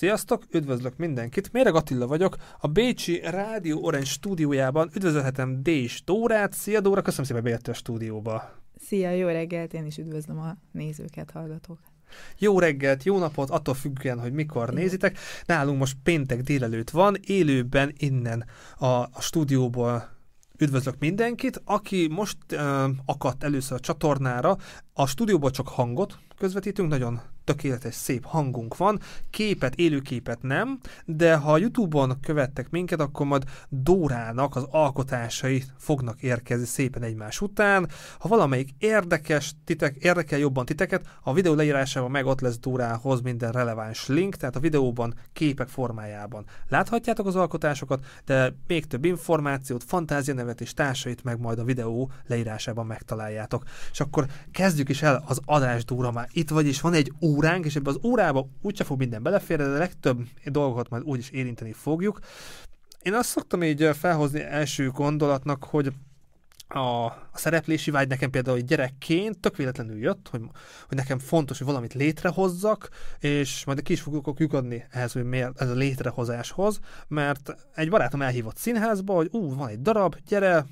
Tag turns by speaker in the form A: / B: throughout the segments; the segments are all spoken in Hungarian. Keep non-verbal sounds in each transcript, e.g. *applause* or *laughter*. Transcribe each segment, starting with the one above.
A: Sziasztok, üdvözlök mindenkit, Méreg Attila vagyok, a Bécsi Rádió Orange stúdiójában üdvözölhetem D. és Dórát. Szia Dóra, köszönöm szépen, bejöttél a stúdióba.
B: Szia, jó reggelt, én is üdvözlöm a nézőket, hallgatók.
A: Jó reggelt, jó napot, attól függően, hogy mikor jó. nézitek. Nálunk most péntek délelőtt van, élőben innen a, a stúdióból üdvözlök mindenkit. Aki most uh, akadt először a csatornára, a stúdióból csak hangot közvetítünk, nagyon tökéletes, szép hangunk van, képet, élőképet nem, de ha Youtube-on követtek minket, akkor majd Dórának az alkotásai fognak érkezni szépen egymás után. Ha valamelyik érdekes, titek, érdekel jobban titeket, a videó leírásában meg ott lesz Dórához minden releváns link, tehát a videóban képek formájában láthatjátok az alkotásokat, de még több információt, nevet és társait meg majd a videó leírásában megtaláljátok. És akkor kezdjük is el az adás Dóra már itt vagy, és van egy ó óránk, és ebbe az órába úgyse fog minden beleférni, de a legtöbb dolgot majd úgyis érinteni fogjuk. Én azt szoktam így felhozni első gondolatnak, hogy a, a szereplési vágy nekem például hogy gyerekként tök véletlenül jött, hogy, hogy nekem fontos, hogy valamit létrehozzak, és majd ki is fogok lyukadni ehhez, hogy miért ez a létrehozáshoz, mert egy barátom elhívott színházba, hogy ú, van egy darab, gyere,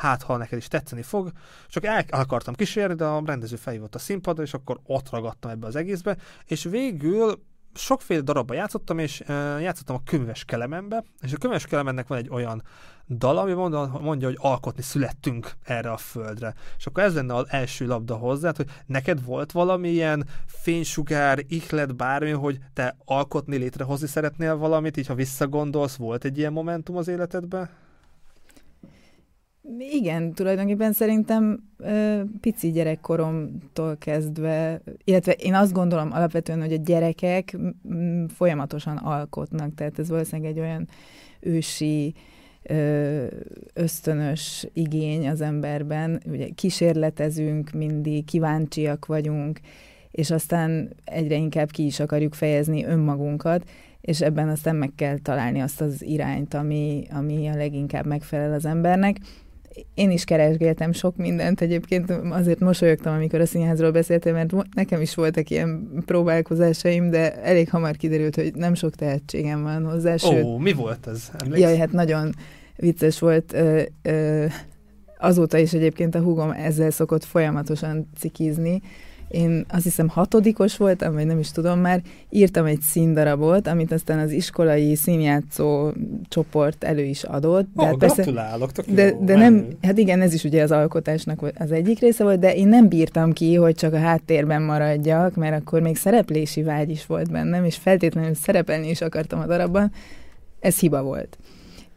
A: hát ha neked is tetszeni fog. Csak el, akartam kísérni, de a rendező felhívott a színpadra, és akkor ott ragadtam ebbe az egészbe, és végül sokféle darabba játszottam, és e, játszottam a könyves kelemembe, és a könyves kelemennek van egy olyan dal, ami mondja, mondja, hogy alkotni születtünk erre a földre. És akkor ez lenne az első labda hozzá, hogy neked volt valamilyen fénysugár, ihlet, bármi, hogy te alkotni, létrehozni szeretnél valamit, így ha visszagondolsz, volt egy ilyen momentum az életedben?
B: Igen, tulajdonképpen szerintem pici gyerekkoromtól kezdve, illetve én azt gondolom alapvetően, hogy a gyerekek folyamatosan alkotnak, tehát ez valószínűleg egy olyan ősi, ösztönös igény az emberben, ugye kísérletezünk mindig, kíváncsiak vagyunk, és aztán egyre inkább ki is akarjuk fejezni önmagunkat, és ebben aztán meg kell találni azt az irányt, ami, ami a leginkább megfelel az embernek én is keresgéltem sok mindent, egyébként azért mosolyogtam, amikor a színházról beszéltem, mert nekem is voltak ilyen próbálkozásaim, de elég hamar kiderült, hogy nem sok tehetségem van hozzá.
A: Sőt, Ó, mi volt ez?
B: Emléksz? Jaj, hát nagyon vicces volt. Ö, ö, azóta is egyébként a húgom ezzel szokott folyamatosan cikizni, én azt hiszem hatodikos voltam, vagy nem is tudom már, írtam egy színdarabot, amit aztán az iskolai színjátszó csoport elő is adott.
A: De oh, hát persze, gratulálok,
B: de, jó, de nem, hát igen, ez is ugye az alkotásnak az egyik része volt, de én nem bírtam ki, hogy csak a háttérben maradjak, mert akkor még szereplési vágy is volt bennem, és feltétlenül szerepelni is akartam a darabban. Ez hiba volt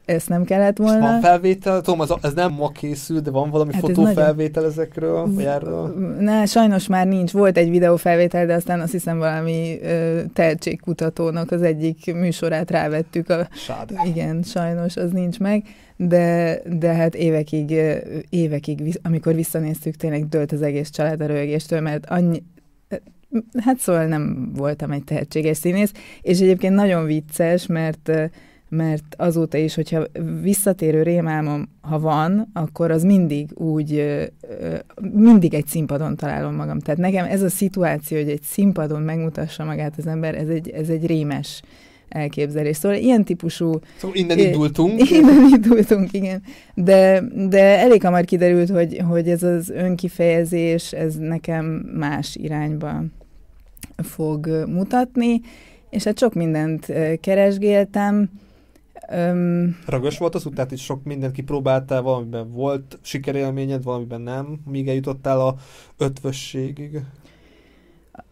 B: ezt nem kellett volna. És
A: van felvétel? Tudom, az, ez nem ma készül, de van valami hát fotófelvétel nagyon... ezekről, vagy erről?
B: Ne, sajnos már nincs. Volt egy videófelvétel, de aztán azt hiszem valami ö, tehetségkutatónak az egyik műsorát rávettük. A,
A: Sáde.
B: Igen, sajnos az nincs meg, de, de hát évekig, évekig, amikor visszanéztük, tényleg dölt az egész család a rögéstől, mert annyi, hát szóval nem voltam egy tehetséges színész, és egyébként nagyon vicces, mert mert azóta is, hogyha visszatérő rémálmom, ha van, akkor az mindig úgy, mindig egy színpadon találom magam. Tehát nekem ez a szituáció, hogy egy színpadon megmutassa magát az ember, ez egy, ez egy rémes elképzelés. Szóval ilyen típusú...
A: Szóval innen indultunk. *laughs*
B: Innen indultunk, igen. De, de elég hamar kiderült, hogy, hogy ez az önkifejezés, ez nekem más irányba fog mutatni, és hát sok mindent keresgéltem,
A: Öm... Ragos volt az út, tehát itt sok mindent kipróbáltál, valamiben volt sikerélményed, valamiben nem, míg eljutottál a ötvösségig?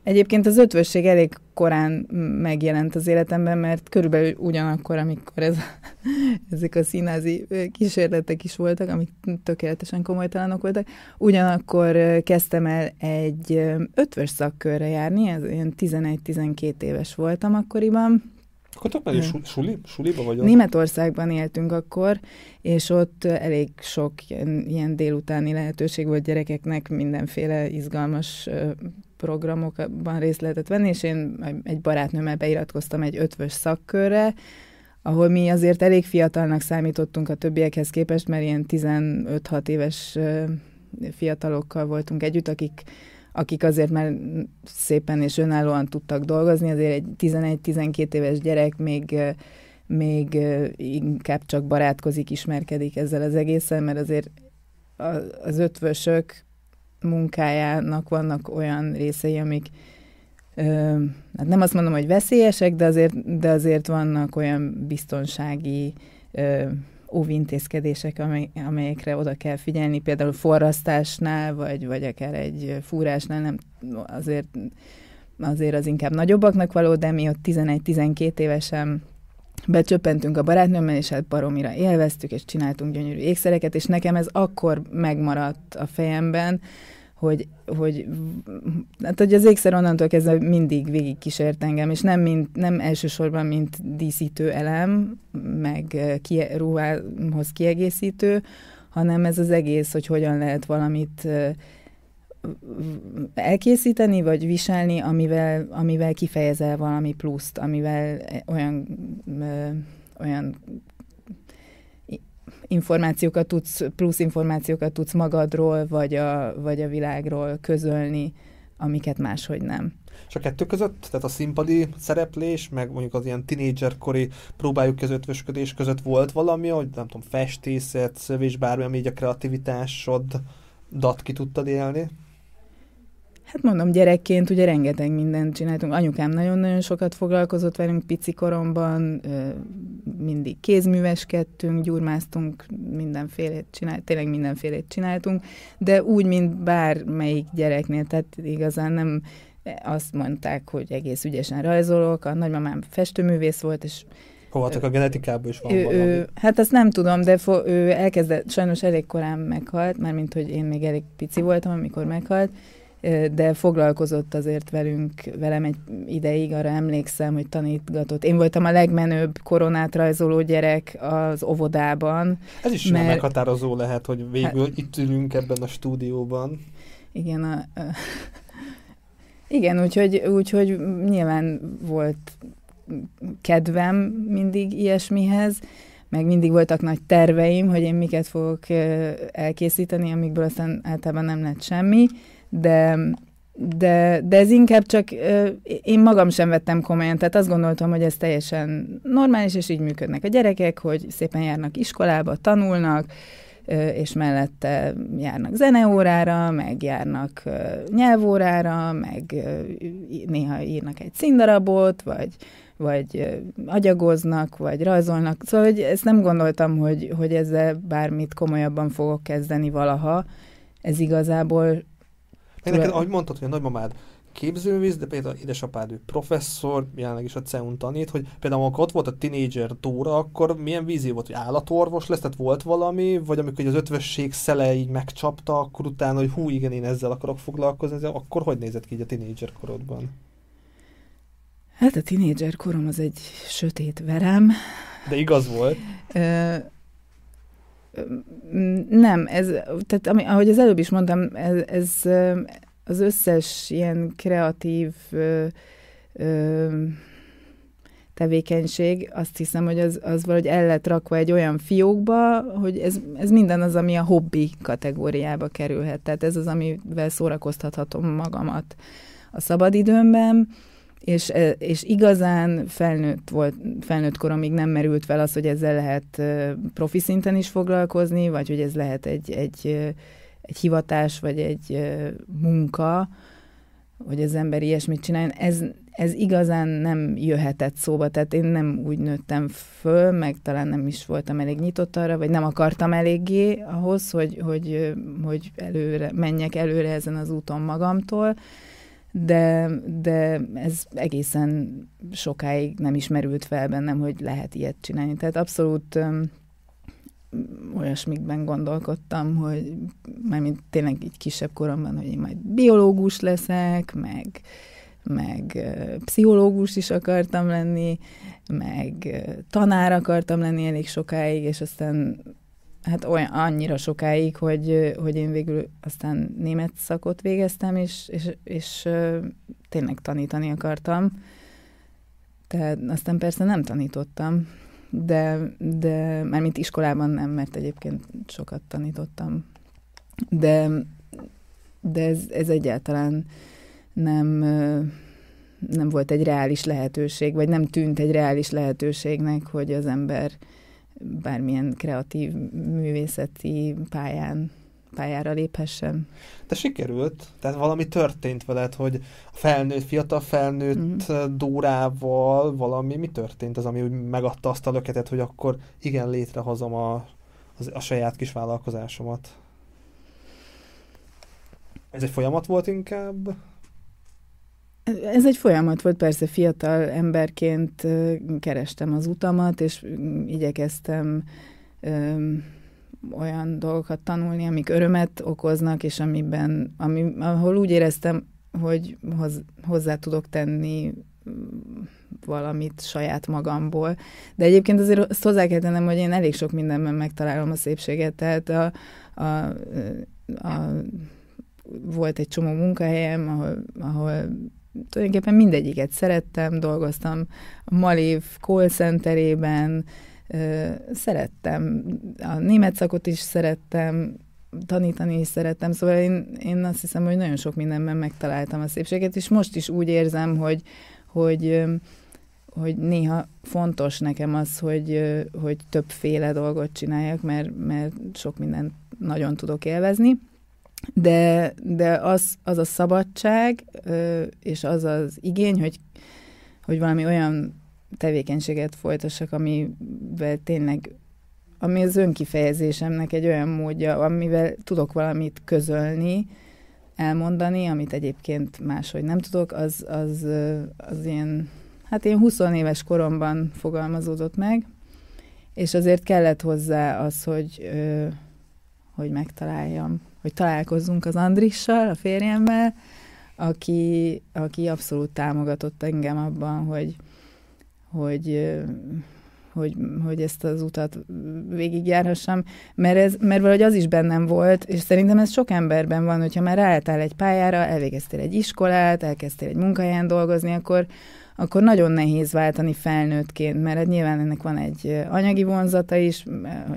B: Egyébként az ötvösség elég korán megjelent az életemben, mert körülbelül ugyanakkor, amikor ez, *laughs* ezek a színázi kísérletek is voltak, amik tökéletesen komolytalanok voltak, ugyanakkor kezdtem el egy ötvös szakkörre járni, ez olyan 11-12 éves voltam akkoriban,
A: akkor meg hmm. suli, suliba vagyok?
B: Németországban éltünk akkor, és ott elég sok ilyen, ilyen délutáni lehetőség volt gyerekeknek, mindenféle izgalmas programokban részt lehetett venni, és én egy barátnőmmel beiratkoztam egy ötvös szakkörre, ahol mi azért elég fiatalnak számítottunk a többiekhez képest, mert ilyen 15-6 éves fiatalokkal voltunk együtt, akik akik azért már szépen és önállóan tudtak dolgozni, azért egy 11-12 éves gyerek még még inkább csak barátkozik, ismerkedik ezzel az egészen, mert azért az ötvösök munkájának vannak olyan részei, amik hát nem azt mondom, hogy veszélyesek, de azért, de azért vannak olyan biztonsági óvintézkedések, amely, amelyekre oda kell figyelni, például forrasztásnál, vagy, vagy akár egy fúrásnál, nem, azért, azért az inkább nagyobbaknak való, de mi ott 11-12 évesen becsöppentünk a barátnőmmel, és hát baromira élveztük, és csináltunk gyönyörű ékszereket, és nekem ez akkor megmaradt a fejemben, hogy, hogy, hát, hogy az ékszer onnantól kezdve mindig végig kísért engem, és nem, mint, nem elsősorban, mint díszítő elem, meg ki, ruhához kiegészítő, hanem ez az egész, hogy hogyan lehet valamit elkészíteni, vagy viselni, amivel, amivel kifejezel valami pluszt, amivel olyan, ö, olyan információkat tudsz, plusz információkat tudsz magadról, vagy a, vagy a világról közölni, amiket máshogy nem.
A: És a kettő között, tehát a színpadi szereplés, meg mondjuk az ilyen tinédzserkori próbáljuk közötvösködés között volt valami, hogy nem tudom, festészet, szövés, bármi, ami így a kreativitásodat ki tudtad élni?
B: Hát mondom, gyerekként ugye rengeteg mindent csináltunk. Anyukám nagyon-nagyon sokat foglalkozott velünk pici koromban, mindig kézműveskedtünk, gyurmáztunk, mindenfélét csinált, tényleg mindenfélét csináltunk, de úgy, mint bármelyik gyereknél, tehát igazán nem azt mondták, hogy egész ügyesen rajzolok, a nagymamám festőművész volt, és
A: Hova a genetikában is van
B: ő,
A: valami?
B: Ő, hát azt nem tudom, de fo, ő elkezdett, sajnos elég korán meghalt, mármint, hogy én még elég pici voltam, amikor meghalt, de foglalkozott azért velünk, velem egy ideig, arra emlékszem, hogy tanítgatott. Én voltam a legmenőbb koronát rajzoló gyerek az óvodában.
A: Ez is mert... meghatározó lehet, hogy végül hát, itt ülünk ebben a stúdióban.
B: Igen, a, igen, úgyhogy, úgyhogy nyilván volt kedvem mindig ilyesmihez, meg mindig voltak nagy terveim, hogy én miket fogok elkészíteni, amikből aztán általában nem lett semmi, de, de, de ez inkább csak én magam sem vettem komolyan, tehát azt gondoltam, hogy ez teljesen normális, és így működnek a gyerekek, hogy szépen járnak iskolába, tanulnak, és mellette járnak zeneórára, meg járnak nyelvórára, meg néha írnak egy színdarabot, vagy, vagy agyagoznak, vagy rajzolnak. Szóval hogy ezt nem gondoltam, hogy, hogy ezzel bármit komolyabban fogok kezdeni valaha. Ez igazából
A: meg neked, ahogy mondtad, hogy a nagymamád képzővíz, de például édesapád ő professzor, jelenleg is a CEUN tanít, hogy például amikor ott volt a tinédzser Dóra, akkor milyen vízió volt, hogy állatorvos lesz, tehát volt valami, vagy amikor az ötvösség szele így megcsapta, akkor utána, hogy hú, igen, én ezzel akarok foglalkozni, akkor hogy nézett ki így a tinédzser korodban?
B: Hát a tinédzser korom az egy sötét verem.
A: De igaz volt.
B: Nem, ez, tehát ami, ahogy az előbb is mondtam, ez, ez az összes ilyen kreatív ö, ö, tevékenység, azt hiszem, hogy az, az valahogy el lett rakva egy olyan fiókba, hogy ez, ez minden az, ami a hobbi kategóriába kerülhet. Tehát ez az, amivel szórakoztathatom magamat a szabadidőmben, és, és igazán felnőtt volt, felnőtt koromig nem merült fel az, hogy ezzel lehet profi szinten is foglalkozni, vagy hogy ez lehet egy, egy, egy hivatás, vagy egy munka, hogy az ember ilyesmit csináljon. Ez, ez igazán nem jöhetett szóba, tehát én nem úgy nőttem föl, meg talán nem is voltam elég nyitott arra, vagy nem akartam eléggé ahhoz, hogy, hogy, hogy előre, menjek előre ezen az úton magamtól de, de ez egészen sokáig nem ismerült fel bennem, hogy lehet ilyet csinálni. Tehát abszolút um, olyasmikben gondolkodtam, hogy mármint tényleg így kisebb koromban, hogy én majd biológus leszek, meg, meg pszichológus is akartam lenni, meg tanár akartam lenni elég sokáig, és aztán hát olyan, annyira sokáig, hogy, hogy én végül aztán német szakot végeztem, és, és, és tényleg tanítani akartam. Tehát aztán persze nem tanítottam, de, de mármint iskolában nem, mert egyébként sokat tanítottam. De de ez, ez egyáltalán nem, nem volt egy reális lehetőség, vagy nem tűnt egy reális lehetőségnek, hogy az ember bármilyen kreatív művészeti pályán pályára léphessen.
A: De sikerült, tehát valami történt veled, hogy a felnőtt, fiatal felnőtt mm. Dórával valami, mi történt az, ami úgy megadta azt a löketet, hogy akkor igen, létrehozom a, a, a saját kis vállalkozásomat? Ez egy folyamat volt inkább?
B: Ez egy folyamat volt, persze fiatal emberként kerestem az utamat, és igyekeztem olyan dolgokat tanulni, amik örömet okoznak, és amiben, ami, ahol úgy éreztem, hogy hoz, hozzá tudok tenni valamit saját magamból. De egyébként azért azt hozzá kell tennem, hogy én elég sok mindenben megtalálom a szépséget, tehát a, a, a, volt egy csomó munkahelyem, ahol, ahol tulajdonképpen mindegyiket szerettem, dolgoztam a Malév call centerében, szerettem, a német szakot is szerettem, tanítani is szerettem, szóval én, én azt hiszem, hogy nagyon sok mindenben megtaláltam a szépséget, és most is úgy érzem, hogy, hogy, hogy néha fontos nekem az, hogy, hogy többféle dolgot csináljak, mert, mert sok mindent nagyon tudok élvezni, de, de az, az a szabadság, és az az igény, hogy, hogy valami olyan tevékenységet folytassak, amivel tényleg, ami az önkifejezésemnek egy olyan módja, amivel tudok valamit közölni, elmondani, amit egyébként máshogy nem tudok, az, az, az ilyen, hát én 20 éves koromban fogalmazódott meg, és azért kellett hozzá az, hogy, hogy megtaláljam, hogy találkozzunk az Andrissal, a férjemmel, aki, aki abszolút támogatott engem abban, hogy, hogy, hogy, hogy ezt az utat végigjárhassam, mert, ez, mert valahogy az is bennem volt, és szerintem ez sok emberben van, hogyha már ráálltál egy pályára, elvégeztél egy iskolát, elkezdtél egy munkahelyen dolgozni, akkor, akkor nagyon nehéz váltani felnőttként, mert hát nyilván ennek van egy anyagi vonzata is,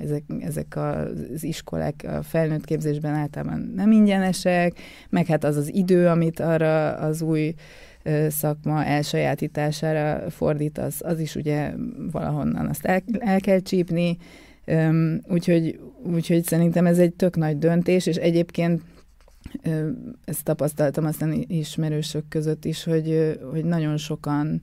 B: ezek, ezek az iskolák a felnőtt képzésben általában nem ingyenesek, meg hát az az idő, amit arra az új szakma elsajátítására fordít, az, az is ugye valahonnan azt el, el kell csípni, úgyhogy, úgyhogy szerintem ez egy tök nagy döntés, és egyébként ezt tapasztaltam aztán ismerősök között is, hogy, hogy nagyon sokan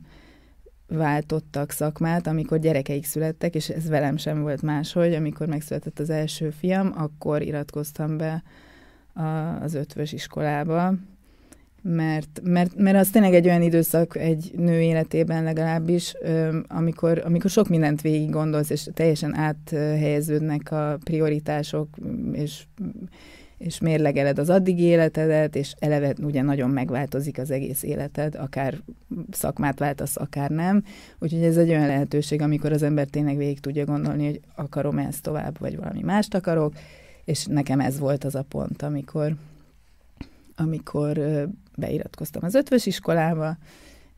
B: váltottak szakmát, amikor gyerekeik születtek, és ez velem sem volt máshogy. Amikor megszületett az első fiam, akkor iratkoztam be a, az ötvös iskolába, mert, mert, mert az tényleg egy olyan időszak egy nő életében legalábbis, amikor, amikor sok mindent végig gondolsz, és teljesen áthelyeződnek a prioritások, és, és mérlegeled az addig életedet, és eleve ugye nagyon megváltozik az egész életed, akár szakmát váltasz, akár nem. Úgyhogy ez egy olyan lehetőség, amikor az ember tényleg végig tudja gondolni, hogy akarom ezt tovább, vagy valami mást akarok, és nekem ez volt az a pont, amikor, amikor beiratkoztam az ötvös iskolába,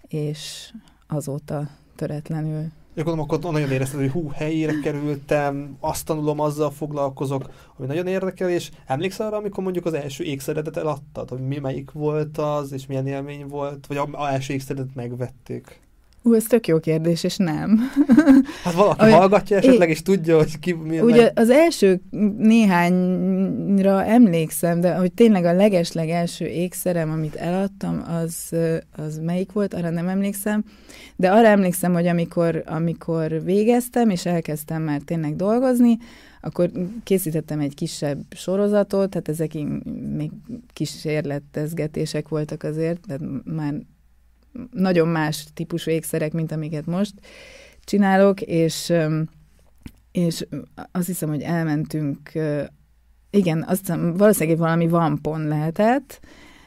B: és azóta töretlenül
A: Gondolom, akkor nagyon érezted, hogy hú, helyére kerültem, azt tanulom, azzal foglalkozok, ami nagyon érdekel, és emlékszel arra, amikor mondjuk az első ékszeredet eladtad, hogy mi melyik volt az, és milyen élmény volt, vagy az első ékszeredet megvették?
B: Ú, ez tök jó kérdés, és nem. *laughs*
A: Hát valaki Olyan, hallgatja esetleg, é, és tudja, hogy ki mi
B: Ugye meg... az első néhányra emlékszem, de hogy tényleg a legesleg első ékszerem, amit eladtam, az, az melyik volt, arra nem emlékszem. De arra emlékszem, hogy amikor, amikor végeztem, és elkezdtem már tényleg dolgozni, akkor készítettem egy kisebb sorozatot, tehát ezek még kísérletezgetések voltak azért, tehát már nagyon más típusú ékszerek, mint amiket most csinálok, és, és azt hiszem, hogy elmentünk, igen, azt hiszem, valószínűleg valami vampon lehetett,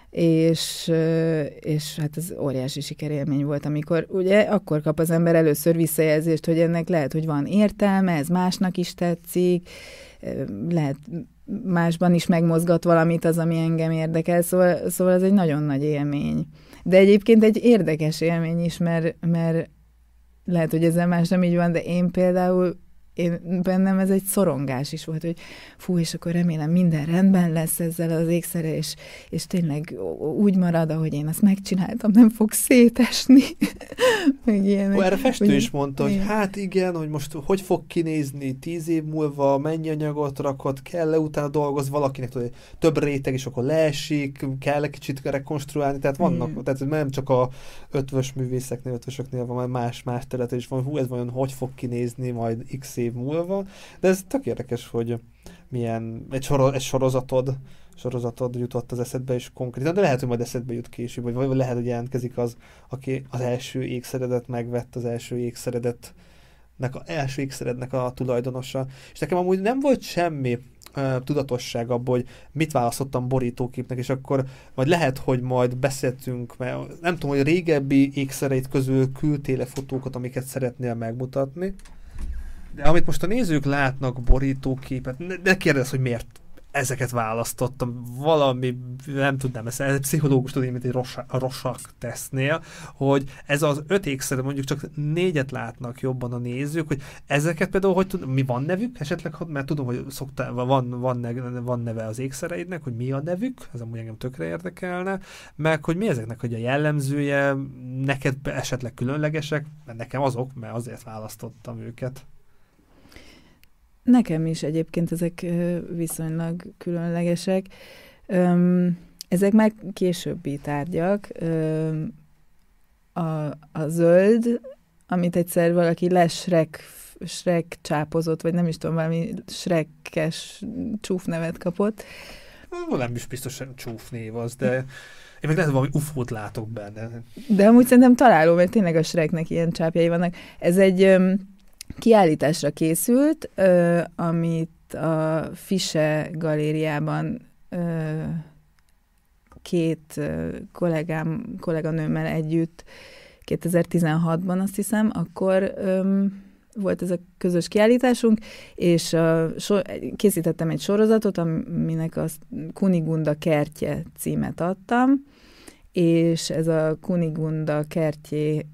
B: és, és hát ez óriási sikerélmény volt, amikor ugye akkor kap az ember először visszajelzést, hogy ennek lehet, hogy van értelme, ez másnak is tetszik, lehet másban is megmozgat valamit az, ami engem érdekel, szóval, szóval ez egy nagyon nagy élmény. De egyébként egy érdekes élmény is, mert, mert lehet, hogy ezzel más nem így van, de én például én bennem ez egy szorongás is volt, hogy fú, és akkor remélem minden rendben lesz ezzel az ékszere, és, és tényleg úgy marad, ahogy én azt megcsináltam, nem fog szétesni. *laughs*
A: Meg ilyenek. Ó, erre festő is mondta, hogy hát igen, hogy most hogy fog kinézni tíz év múlva, mennyi anyagot rakott, kell-e utána dolgoz valakinek, hogy több réteg, és akkor leesik, kell -e kicsit rekonstruálni, tehát vannak, hmm. tehát nem csak a ötvös művészeknél, ötvösöknél van, más, más terület is van, hú, ez vajon hogy fog kinézni majd x év múlva, de ez tök érdekes, hogy milyen, egy, soro, egy sorozatod, sorozatod jutott az eszedbe, és konkrétan, de lehet, hogy majd eszedbe jut később, vagy, vagy lehet, hogy jelentkezik az, aki az első ékszeredet megvett, az első ékszeredet nek a első ékszerednek a tulajdonosa. És nekem amúgy nem volt semmi uh, tudatosság abból, hogy mit választottam borítóképnek, és akkor majd lehet, hogy majd beszéltünk, mert nem tudom, hogy régebbi ékszereit közül küldtél fotókat, amiket szeretnél megmutatni. De amit most a nézők látnak borítóképet, ne, ne kérdezz, hogy miért ezeket választottam. Valami, nem tudnám, ez, ez pszichológus tudni, mint egy rosak, rosak tesznél, hogy ez az öt ékszer, mondjuk csak négyet látnak jobban a nézők, hogy ezeket például, hogy tud, mi van nevük esetleg, mert tudom, hogy szoktál, van, van, van neve az ékszereidnek, hogy mi a nevük, ez amúgy engem tökre érdekelne, meg hogy mi ezeknek, hogy a jellemzője, neked esetleg különlegesek, mert nekem azok, mert azért választottam őket.
B: Nekem is egyébként ezek viszonylag különlegesek. Ezek már későbbi tárgyak. A, a zöld, amit egyszer valaki lesrek Shrek csápozott, vagy nem is tudom, valami Shrekes csúfnevet kapott.
A: Nem is biztosan csúfnév az, de én meg lehet, valami ufót látok benne.
B: De amúgy szerintem találó, mert tényleg a Shreknek ilyen csápjai vannak. Ez egy kiállításra készült, ö, amit a Fise galériában ö, két kollégám, kolléganőmmel együtt 2016-ban azt hiszem, akkor ö, volt ez a közös kiállításunk, és a, so, készítettem egy sorozatot, aminek a Kunigunda kertje címet adtam, és ez a Kunigunda kertjé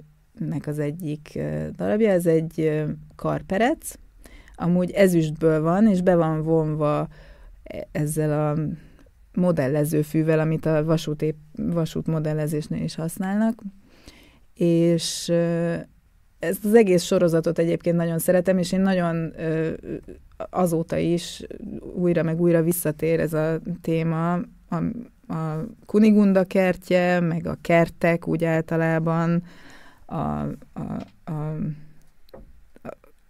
B: nek az egyik darabja, ez egy karperec, amúgy ezüstből van, és be van vonva e, ezzel a modellezőfűvel, amit a vasút, vasút modellezésnél is használnak, és ezt az egész sorozatot egyébként nagyon szeretem, és én nagyon azóta is újra meg újra visszatér ez a téma, a, a Kunigunda kertje, meg a kertek úgy általában, a, a, a,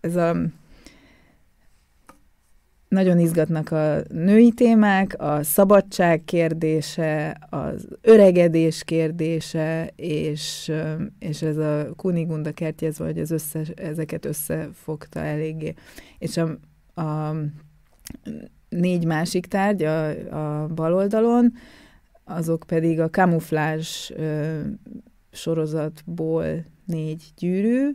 B: ez a nagyon izgatnak a női témák, a szabadság kérdése, az öregedés kérdése, és, és ez a Kunigunda kertje, ez vagy az összes, ezeket összefogta eléggé. És a, a négy másik tárgy a, a bal oldalon, azok pedig a kamuflázs sorozatból négy gyűrű.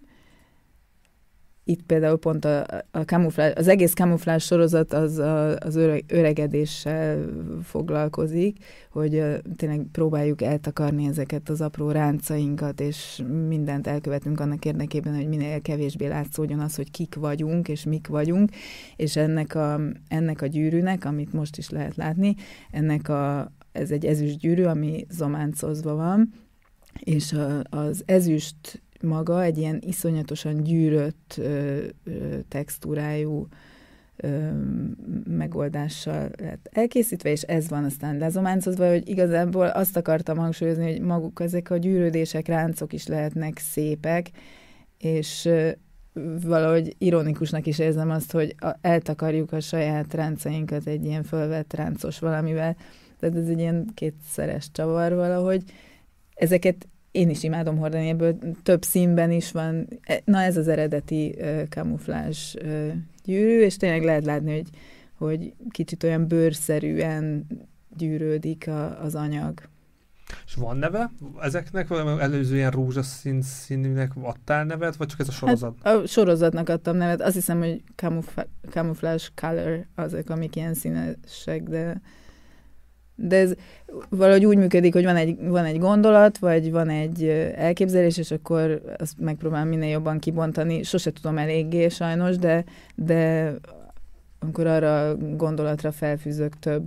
B: Itt például pont a, a kamuflás, az egész kamuflás sorozat az a, az öre, öregedéssel foglalkozik, hogy tényleg próbáljuk eltakarni ezeket az apró ráncainkat, és mindent elkövetünk annak érdekében, hogy minél kevésbé látszódjon az, hogy kik vagyunk, és mik vagyunk, és ennek a, ennek a gyűrűnek, amit most is lehet látni, ennek a, ez egy ezüst gyűrű, ami zománcozva van, és a, az ezüst maga egy ilyen iszonyatosan gyűrött ö, textúrájú ö, megoldással lett elkészítve, és ez van aztán lezománcozva, hogy igazából azt akartam hangsúlyozni, hogy maguk ezek a gyűrődések, ráncok is lehetnek szépek, és ö, valahogy ironikusnak is érzem azt, hogy a, eltakarjuk a saját ráncainkat egy ilyen fölvett ráncos valamivel, tehát ez egy ilyen kétszeres csavar valahogy, ezeket én is imádom hordani, ebből több színben is van. E, na ez az eredeti uh, kamuflás uh, gyűrű, és tényleg lehet látni, hogy, hogy kicsit olyan bőrszerűen gyűrődik a, az anyag.
A: És van neve ezeknek? Vagy előző ilyen rózsaszín színűnek adtál nevet, vagy csak ez a sorozat?
B: Hát a sorozatnak adtam nevet. Azt hiszem, hogy camouflage color azok, amik ilyen színesek, de de ez valahogy úgy működik, hogy van egy, van egy gondolat, vagy van egy elképzelés, és akkor azt megpróbálom minél jobban kibontani. Sose tudom eléggé sajnos, de, de amikor arra gondolatra felfűzök több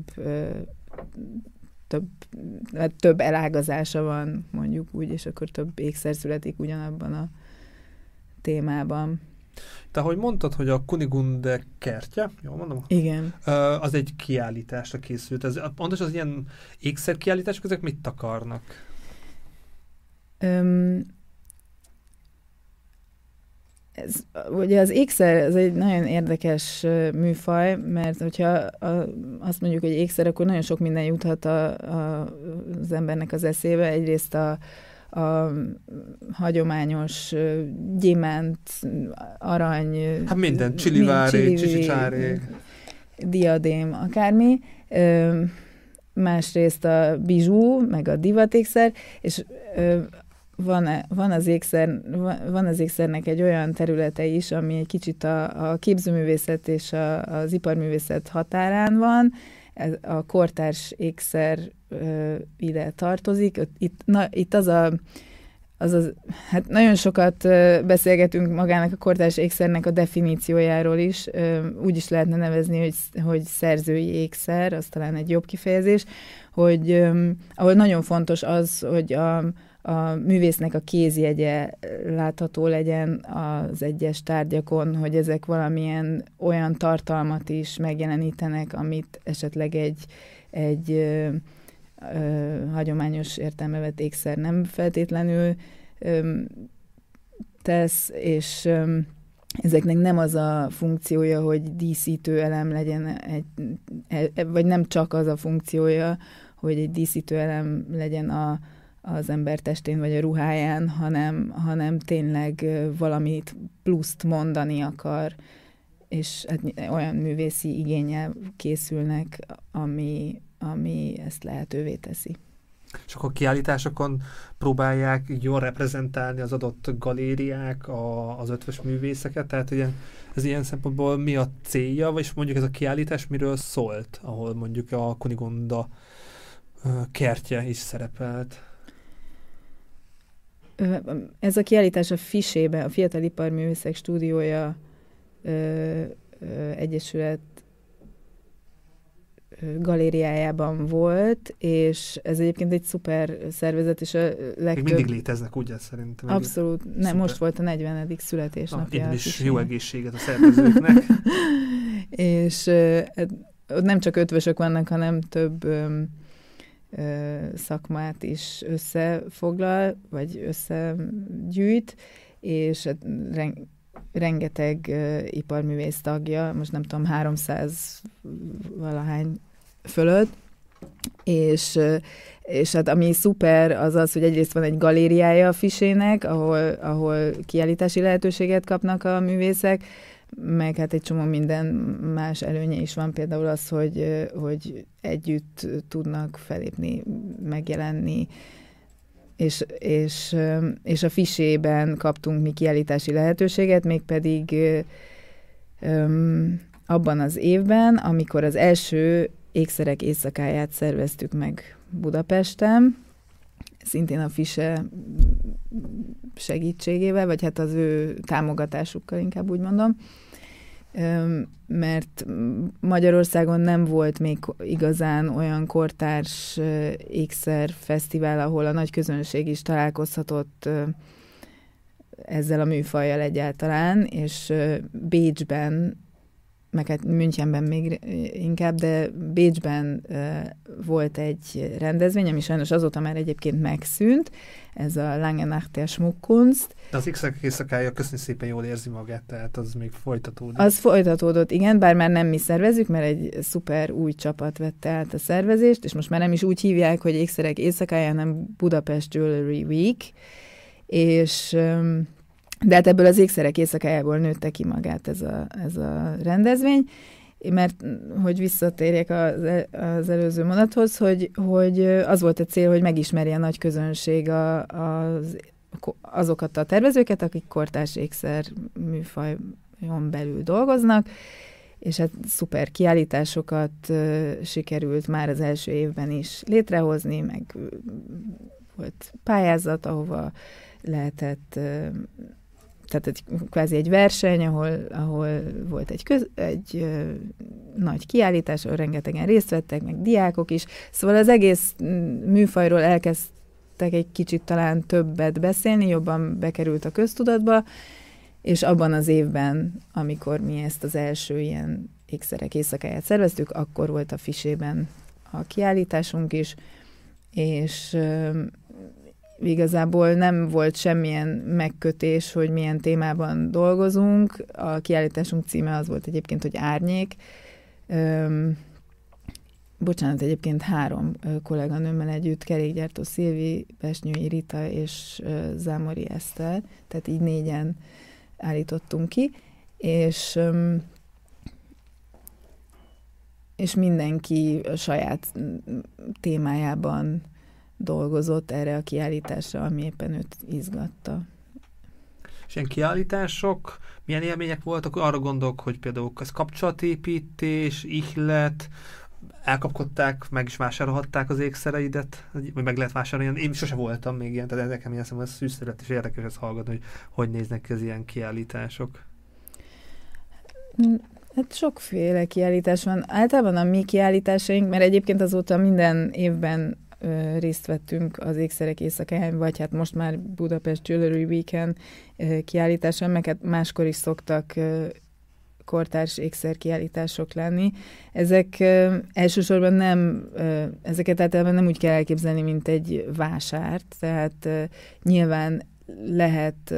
B: több, hát több elágazása van, mondjuk úgy, és akkor több ékszer születik ugyanabban a témában.
A: Te, ahogy mondtad, hogy a Kunigunde kertje, jól mondom?
B: Igen.
A: Az egy kiállításra készült. Ez, pontosan az ilyen ékszer kiállítások, ezek mit takarnak? Um,
B: ez, ugye az ékszer ez egy nagyon érdekes műfaj, mert hogyha a, azt mondjuk, hogy ékszer, akkor nagyon sok minden juthat a, a, az embernek az eszébe. Egyrészt a, a hagyományos gyémánt, arany...
A: Hát minden, csilivári, csicsicsáré.
B: Diadém, akármi. Másrészt a bizsú, meg a divatékszer, és van, van, az ékszer, van az ékszernek egy olyan területe is, ami egy kicsit a, a képzőművészet és a, az iparművészet határán van, ez a kortárs ékszer ide tartozik. Itt, na, itt az a az az, hát nagyon sokat beszélgetünk magának a kortárs ékszernek a definíciójáról is. Úgy is lehetne nevezni, hogy, hogy szerzői ékszer, az talán egy jobb kifejezés, hogy ahol nagyon fontos az, hogy a, a művésznek a kézjegye látható legyen az egyes tárgyakon, hogy ezek valamilyen olyan tartalmat is megjelenítenek, amit esetleg egy, egy ö, ö, hagyományos értelme vett ékszer nem feltétlenül ö, tesz, és ö, ezeknek nem az a funkciója, hogy díszítő elem legyen, egy, e, vagy nem csak az a funkciója, hogy egy díszítő elem legyen a, az ember testén vagy a ruháján, hanem, hanem tényleg valamit pluszt mondani akar, és hát olyan művészi igényel készülnek, ami, ami ezt lehetővé teszi.
A: És akkor kiállításokon próbálják jól reprezentálni az adott galériák, a, az ötvös művészeket, tehát ugye ez ilyen szempontból mi a célja, vagy mondjuk ez a kiállítás miről szólt, ahol mondjuk a Kunigonda kertje is szerepelt?
B: Ez a kiállítás a Fisébe, a Fiatal Iparművészek Stúdiója ö, ö, Egyesület galériájában volt, és ez egyébként egy szuper szervezet, és a legtöbb... Még
A: mindig léteznek, ugye, szerintem.
B: Abszolút. Nem, most volt a 40. születésnapja.
A: Na, is jó egészséget a szervezőknek. *laughs*
B: és ott nem csak ötvösök vannak, hanem több szakmát is összefoglal, vagy összegyűjt, és hát rengeteg iparművész tagja, most nem tudom, 300 valahány fölött, és, és hát ami szuper az az, hogy egyrészt van egy galériája a fisének, ahol, ahol kiállítási lehetőséget kapnak a művészek, meg hát egy csomó minden más előnye is van, például az, hogy, hogy együtt tudnak felépni, megjelenni, és, és, és a fisében kaptunk mi kiállítási lehetőséget, mégpedig um, abban az évben, amikor az első ékszerek éjszakáját szerveztük meg Budapesten, szintén a FISE segítségével, vagy hát az ő támogatásukkal, inkább úgy mondom, mert Magyarországon nem volt még igazán olyan kortárs ékszer fesztivál, ahol a nagy közönség is találkozhatott ezzel a műfajjal egyáltalán, és Bécsben meg hát Münchenben még inkább, de Bécsben volt egy rendezvény, ami sajnos azóta már egyébként megszűnt, ez a Langenachter Schmuckkunst.
A: De az x éjszakája köszönjük szépen jól érzi magát, tehát az még folytatódott.
B: Az folytatódott, igen, bár már nem mi szervezzük, mert egy szuper új csapat vette át a szervezést, és most már nem is úgy hívják, hogy ékszerek éjszakája, hanem Budapest Jewelry Week, és de hát ebből az ékszerek éjszakájából nőtte ki magát ez a, ez a rendezvény, mert hogy visszatérjek az, az előző mondathoz, hogy, hogy az volt a cél, hogy megismerje a nagy közönség a, az, azokat a tervezőket, akik kortárs ékszer műfajon belül dolgoznak, és hát szuper kiállításokat sikerült már az első évben is létrehozni, meg volt pályázat, ahova lehetett tehát egy, kvázi egy verseny, ahol, ahol volt egy, köz, egy ö, nagy kiállítás, ahol rengetegen részt vettek, meg diákok is. Szóval az egész műfajról elkezdtek egy kicsit talán többet beszélni, jobban bekerült a köztudatba, és abban az évben, amikor mi ezt az első ilyen ékszerek éjszakáját szerveztük, akkor volt a Fisében a kiállításunk is, és igazából nem volt semmilyen megkötés, hogy milyen témában dolgozunk. A kiállításunk címe az volt egyébként, hogy Árnyék. Üm, bocsánat, egyébként három kolléganőmmel együtt, kerékgyártó Szilvi, Pesnyői Rita és Zámori Eszter, tehát így négyen állítottunk ki, és és mindenki a saját témájában dolgozott erre a kiállításra, ami éppen őt izgatta.
A: És ilyen kiállítások, milyen élmények voltak? Arra gondolok, hogy például ez kapcsolatépítés, ihlet, elkapkodták, meg is vásárolhatták az ékszereidet, vagy meg lehet vásárolni. Én sose voltam még ilyen, tehát nekem ilyen szemben szűzszerűet és érdekes ezt hallgatni, hogy hogy néznek ki az ilyen kiállítások.
B: Hát sokféle kiállítás van. Általában a mi kiállításaink, mert egyébként azóta minden évben részt vettünk az ékszerek éjszakáján, vagy hát most már Budapest Jewelry Weekend kiállításon, meg hát máskor is szoktak kortárs ékszer kiállítások lenni. Ezek elsősorban nem, ö, ezeket általában nem úgy kell elképzelni, mint egy vásárt, tehát ö, nyilván lehet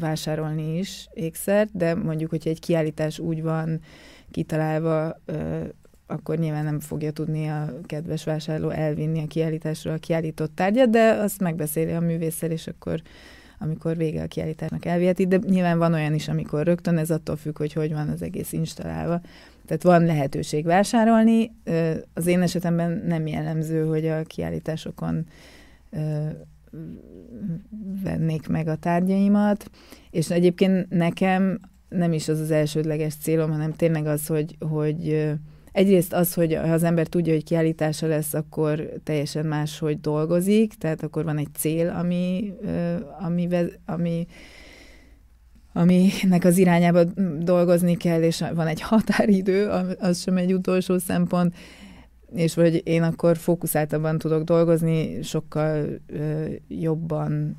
B: vásárolni is ékszert, de mondjuk, hogyha egy kiállítás úgy van kitalálva, akkor nyilván nem fogja tudni a kedves vásárló elvinni a kiállításra a kiállított tárgyat, de azt megbeszéli a művészel, és akkor amikor vége a kiállításnak elviheti, de nyilván van olyan is, amikor rögtön, ez attól függ, hogy hogy van az egész installálva. Tehát van lehetőség vásárolni. Az én esetemben nem jellemző, hogy a kiállításokon vennék meg a tárgyaimat, és egyébként nekem nem is az az elsődleges célom, hanem tényleg az, hogy, hogy Egyrészt az, hogy ha az ember tudja, hogy kiállítása lesz, akkor teljesen máshogy dolgozik, tehát akkor van egy cél, ami, ami, ami aminek az irányába dolgozni kell, és van egy határidő, az sem egy utolsó szempont, és hogy én akkor fókuszáltabban tudok dolgozni, sokkal jobban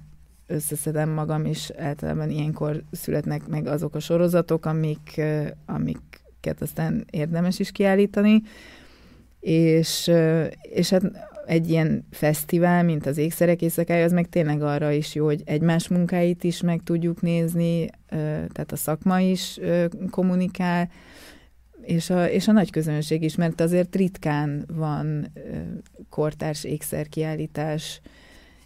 B: összeszedem magam, és általában ilyenkor születnek meg azok a sorozatok, amik, amik amiket aztán érdemes is kiállítani, és, és hát egy ilyen fesztivál, mint az Ékszerek éjszakája, az meg tényleg arra is jó, hogy egymás munkáit is meg tudjuk nézni, tehát a szakma is kommunikál, és a, és a nagy közönség is, mert azért ritkán van kortárs ékszerkiállítás,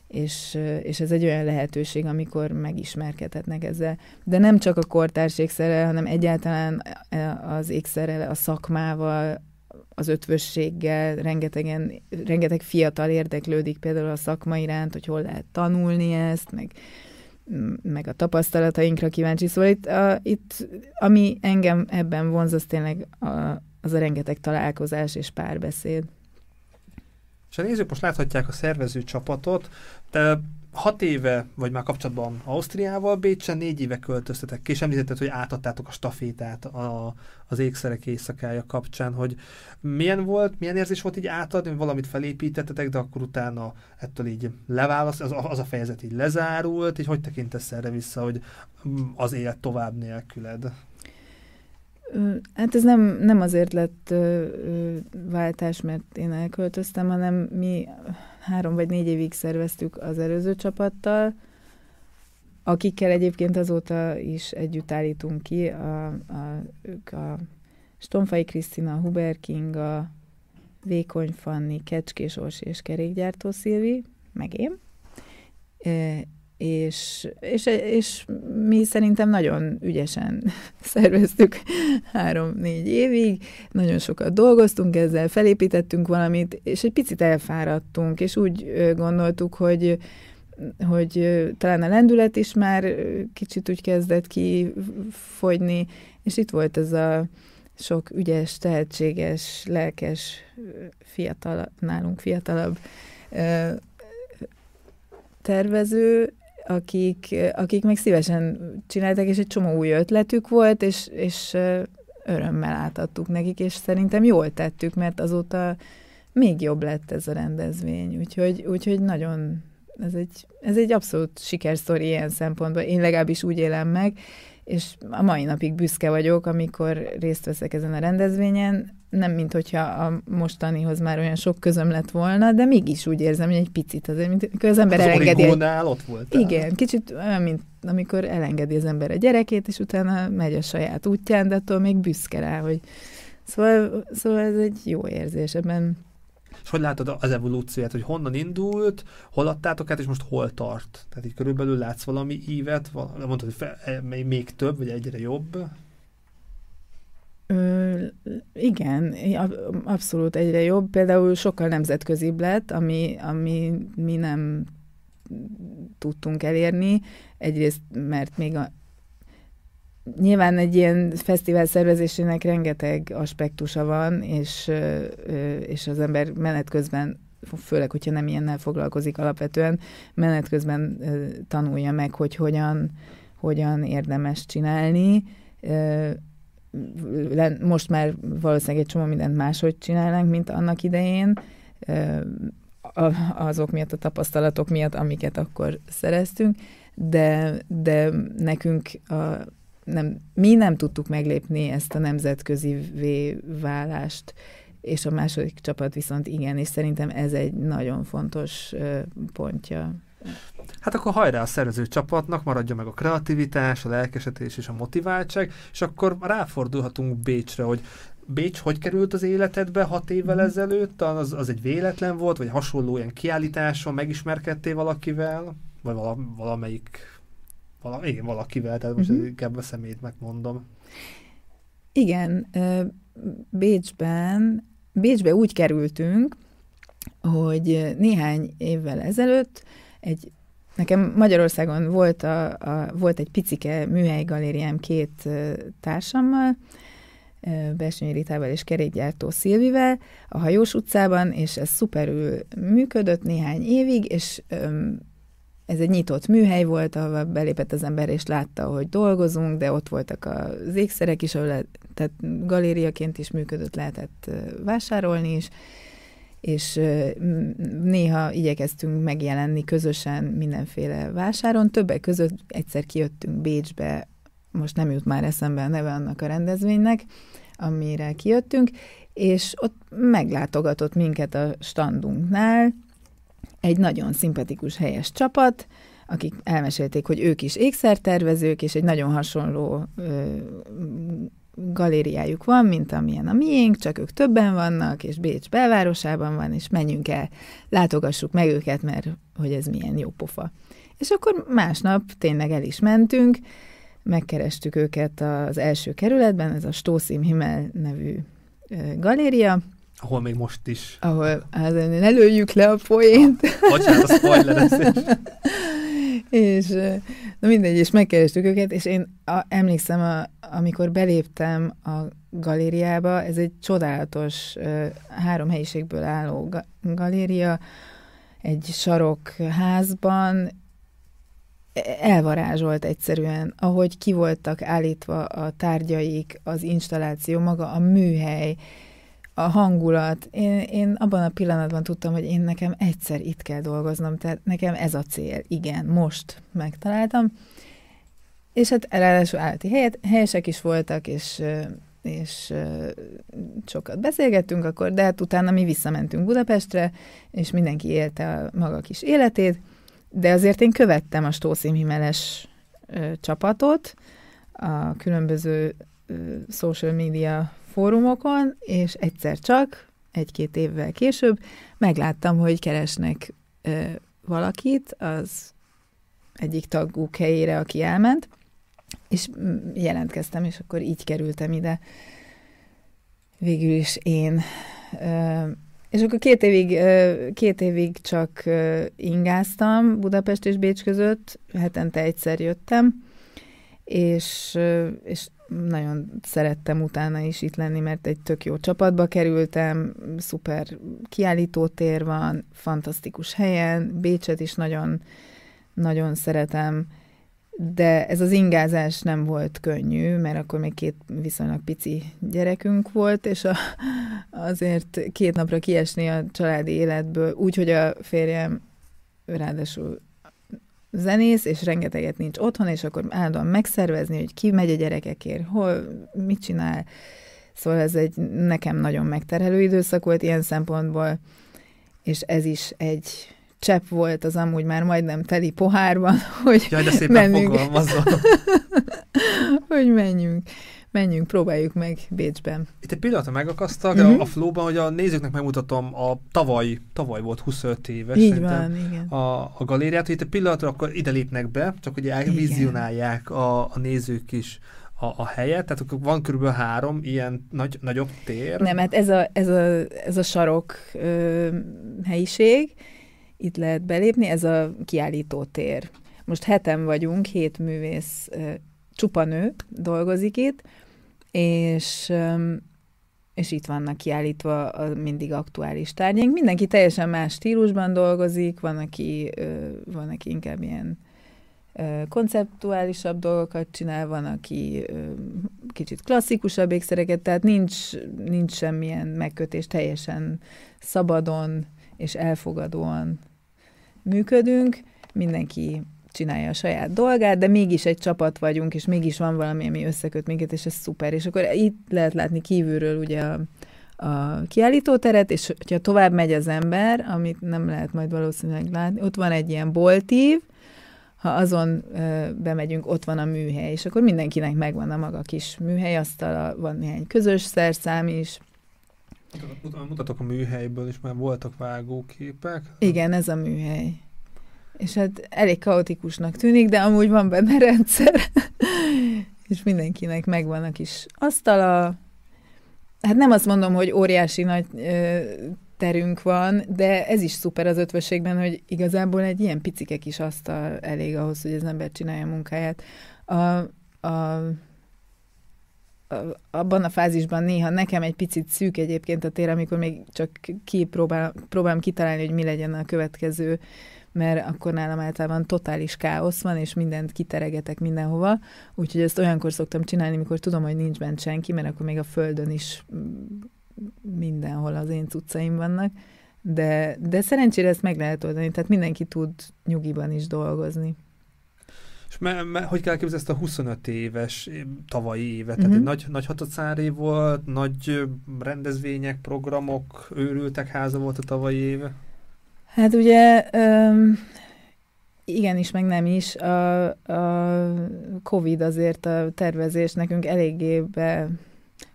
B: és, és ez egy olyan lehetőség, amikor megismerkedhetnek ezzel. De nem csak a kortárs ékszerrel, hanem egyáltalán az ékszerrel, a szakmával, az ötvösséggel, rengetegen, rengeteg fiatal érdeklődik például a szakma iránt, hogy hol lehet tanulni ezt, meg, meg a tapasztalatainkra kíváncsi. Szóval itt, a, itt ami engem ebben vonz, az tényleg a, az a rengeteg találkozás és párbeszéd.
A: És a nézők most láthatják a szervező csapatot, de hat éve vagy már kapcsolatban Ausztriával, Bécsen négy éve költöztetek ki, és említetted, hogy átadtátok a stafétát a, az ékszerek éjszakája kapcsán, hogy milyen volt, milyen érzés volt így átadni, valamit felépítettetek, de akkor utána ettől így leválaszt, az, az a fejezet így lezárult, így hogy tekintesz erre vissza, hogy az élet tovább nélküled?
B: Hát ez nem, nem azért lett ö, ö, váltás, mert én elköltöztem, hanem mi három vagy négy évig szerveztük az előző csapattal, akikkel egyébként azóta is együtt állítunk ki, a, a, ők a Stonfai Krisztina, Huber Kinga, Vékony Fanni, Kecskés Orsi és Kerékgyártó Szilvi, meg én és, és, és mi szerintem nagyon ügyesen *laughs* szerveztük három-négy évig, nagyon sokat dolgoztunk ezzel, felépítettünk valamit, és egy picit elfáradtunk, és úgy gondoltuk, hogy hogy talán a lendület is már kicsit úgy kezdett kifogyni, és itt volt ez a sok ügyes, tehetséges, lelkes, fiatal, nálunk fiatalabb tervező, akik, akik meg szívesen csináltak, és egy csomó új ötletük volt, és, és örömmel átadtuk nekik, és szerintem jól tettük, mert azóta még jobb lett ez a rendezvény, úgyhogy, úgyhogy nagyon, ez egy, ez egy abszolút sikersztori ilyen szempontból, én legalábbis úgy élem meg, és a mai napig büszke vagyok, amikor részt veszek ezen a rendezvényen, nem mint hogyha a mostanihoz már olyan sok közöm lett volna, de mégis úgy érzem, hogy egy picit azért, mint amikor az ember
A: az
B: elengedi. Egy...
A: ott volt.
B: Igen, kicsit olyan, mint amikor elengedi az ember a gyerekét, és utána megy a saját útján, de attól még büszke rá, hogy Szóval, szóval ez egy jó érzés, ebben
A: és hogy látod az evolúcióját, hogy honnan indult, hol adtátok át, és most hol tart? Tehát így körülbelül látsz valami ívet, mondtad, hogy fe, e, még több, vagy egyre jobb?
B: Ö, igen, abszolút egyre jobb. Például sokkal nemzetközibb lett, ami, ami mi nem tudtunk elérni. Egyrészt, mert még a, nyilván egy ilyen fesztivál szervezésének rengeteg aspektusa van, és, és az ember menet közben főleg, hogyha nem ilyennel foglalkozik alapvetően, menet közben tanulja meg, hogy hogyan, hogyan érdemes csinálni. Most már valószínűleg egy csomó mindent máshogy csinálnánk, mint annak idején, azok miatt, a tapasztalatok miatt, amiket akkor szereztünk, de, de nekünk a nem, mi nem tudtuk meglépni ezt a nemzetközi válást, és a második csapat viszont igen, és szerintem ez egy nagyon fontos pontja.
A: Hát akkor hajrá a szervező csapatnak, maradja meg a kreativitás, a lelkesedés és a motiváltság, és akkor ráfordulhatunk Bécsre, hogy Bécs hogy került az életedbe hat évvel mm. ezelőtt? Az, az egy véletlen volt, vagy hasonló ilyen kiállításon megismerkedtél valakivel? Vagy vala, valamelyik vala, igen, valakivel, tehát most uh-huh. inkább a szemét megmondom.
B: Igen, Bécsben, Bécsbe úgy kerültünk, hogy néhány évvel ezelőtt egy Nekem Magyarországon volt, a, a, volt egy picike műhelygalériám két társammal, Bersonyi Ritával és kerékgyártó Szilvivel a Hajós utcában, és ez szuperül működött néhány évig, és ez egy nyitott műhely volt, ahol belépett az ember, és látta, hogy dolgozunk, de ott voltak az ékszerek is, ahol lehet, tehát galériaként is működött, lehetett vásárolni is, és néha igyekeztünk megjelenni közösen mindenféle vásáron. Többek között egyszer kijöttünk Bécsbe, most nem jut már eszembe a neve annak a rendezvénynek, amire kijöttünk, és ott meglátogatott minket a standunknál, egy nagyon szimpatikus, helyes csapat, akik elmesélték, hogy ők is ékszertervezők, és egy nagyon hasonló ö, galériájuk van, mint amilyen a miénk, csak ők többen vannak, és Bécs belvárosában van, és menjünk el, látogassuk meg őket, mert hogy ez milyen jó pofa. És akkor másnap tényleg el is mentünk, megkerestük őket az első kerületben, ez a Stószim Himmel nevű galéria,
A: ahol még most is.
B: Ahol, hát ne lőjük le a poént.
A: Bocsánat, a spoiler *laughs*
B: És na mindegy, és megkerestük őket, és én a, emlékszem, a, amikor beléptem a galériába, ez egy csodálatos három helyiségből álló ga, galéria, egy sarokházban, elvarázsolt egyszerűen, ahogy ki voltak állítva a tárgyaik, az installáció, maga a műhely, a hangulat. Én, én abban a pillanatban tudtam, hogy én nekem egyszer itt kell dolgoznom, tehát nekem ez a cél. Igen, most megtaláltam. És hát ráadásul állati helyet, helyesek is voltak, és, és sokat beszélgettünk akkor, de hát utána mi visszamentünk Budapestre, és mindenki élte a maga kis életét, de azért én követtem a Stószim Himeles csapatot, a különböző social media fórumokon, és egyszer csak, egy-két évvel később megláttam, hogy keresnek ö, valakit az egyik taguk helyére, aki elment, és jelentkeztem, és akkor így kerültem ide. Végül is én. Ö, és akkor két évig, két évig csak ingáztam Budapest és Bécs között, hetente egyszer jöttem, és, és nagyon szerettem utána is itt lenni, mert egy tök jó csapatba kerültem, szuper kiállítótér van, fantasztikus helyen, Bécset is nagyon, nagyon szeretem, de ez az ingázás nem volt könnyű, mert akkor még két viszonylag pici gyerekünk volt, és a, azért két napra kiesni a családi életből, úgy, hogy a férjem ráadásul zenész, és rengeteget nincs otthon, és akkor állandóan megszervezni, hogy ki megy a gyerekekért, hol, mit csinál. Szóval ez egy nekem nagyon megterhelő időszak volt ilyen szempontból, és ez is egy csepp volt az amúgy már majdnem teli pohárban, *laughs* hogy
A: Jaj, de szépen
B: menjünk. *laughs* hogy menjünk menjünk, próbáljuk meg Bécsben.
A: Itt egy pillanatra megakasztak uh-huh. a flóban, hogy a nézőknek megmutatom a tavaly, tavaly volt 25 éves
B: Így van, igen.
A: A, a galériát, hogy itt egy pillanatra akkor ide lépnek be, csak hogy elvizionálják a, a nézők is a, a helyet, tehát akkor van körülbelül három ilyen nagy, nagyobb tér.
B: Nem, hát ez a, ez a, ez a sarok ö, helyiség, itt lehet belépni, ez a kiállító tér. Most heten vagyunk, hét művész, ö, csupa nő dolgozik itt, és, és itt vannak kiállítva a mindig aktuális tárgyaink. Mindenki teljesen más stílusban dolgozik, van, aki, van, aki inkább ilyen konceptuálisabb dolgokat csinál, van, aki kicsit klasszikusabb ékszereket, tehát nincs, nincs semmilyen megkötés, teljesen szabadon és elfogadóan működünk. Mindenki csinálja a saját dolgát, de mégis egy csapat vagyunk, és mégis van valami, ami összeköt minket, és ez szuper. És akkor itt lehet látni kívülről ugye a, a kiállítóteret, és hogyha tovább megy az ember, amit nem lehet majd valószínűleg látni, ott van egy ilyen boltív, ha azon ö, bemegyünk, ott van a műhely, és akkor mindenkinek megvan a maga kis műhelyasztala, van néhány közös szerszám is.
A: Mutatok a műhelyből is, már voltak vágóképek.
B: Igen, ez a műhely és hát elég kaotikusnak tűnik, de amúgy van benne *laughs* rendszer, és mindenkinek megvan a kis asztala. Hát nem azt mondom, hogy óriási nagy ö, terünk van, de ez is szuper az ötvösségben, hogy igazából egy ilyen picike kis asztal elég ahhoz, hogy az ember csinálja a munkáját. A, a, abban a fázisban néha nekem egy picit szűk egyébként a tér, amikor még csak kipróbál, próbálom kitalálni, hogy mi legyen a következő mert akkor nálam általában totális káosz van, és mindent kiteregetek mindenhova, úgyhogy ezt olyankor szoktam csinálni, mikor tudom, hogy nincs bent senki, mert akkor még a földön is mindenhol az én cuccaim vannak, de, de szerencsére ezt meg lehet oldani, tehát mindenki tud nyugiban is dolgozni.
A: És me, me, hogy kell képzelni ezt a 25 éves tavalyi évet? Tehát uh-huh. egy nagy, nagy hatacári volt, nagy rendezvények, programok, őrültek háza volt a tavalyi éve?
B: Hát ugye um, igenis, meg nem is. A, a Covid azért a tervezés nekünk eléggé be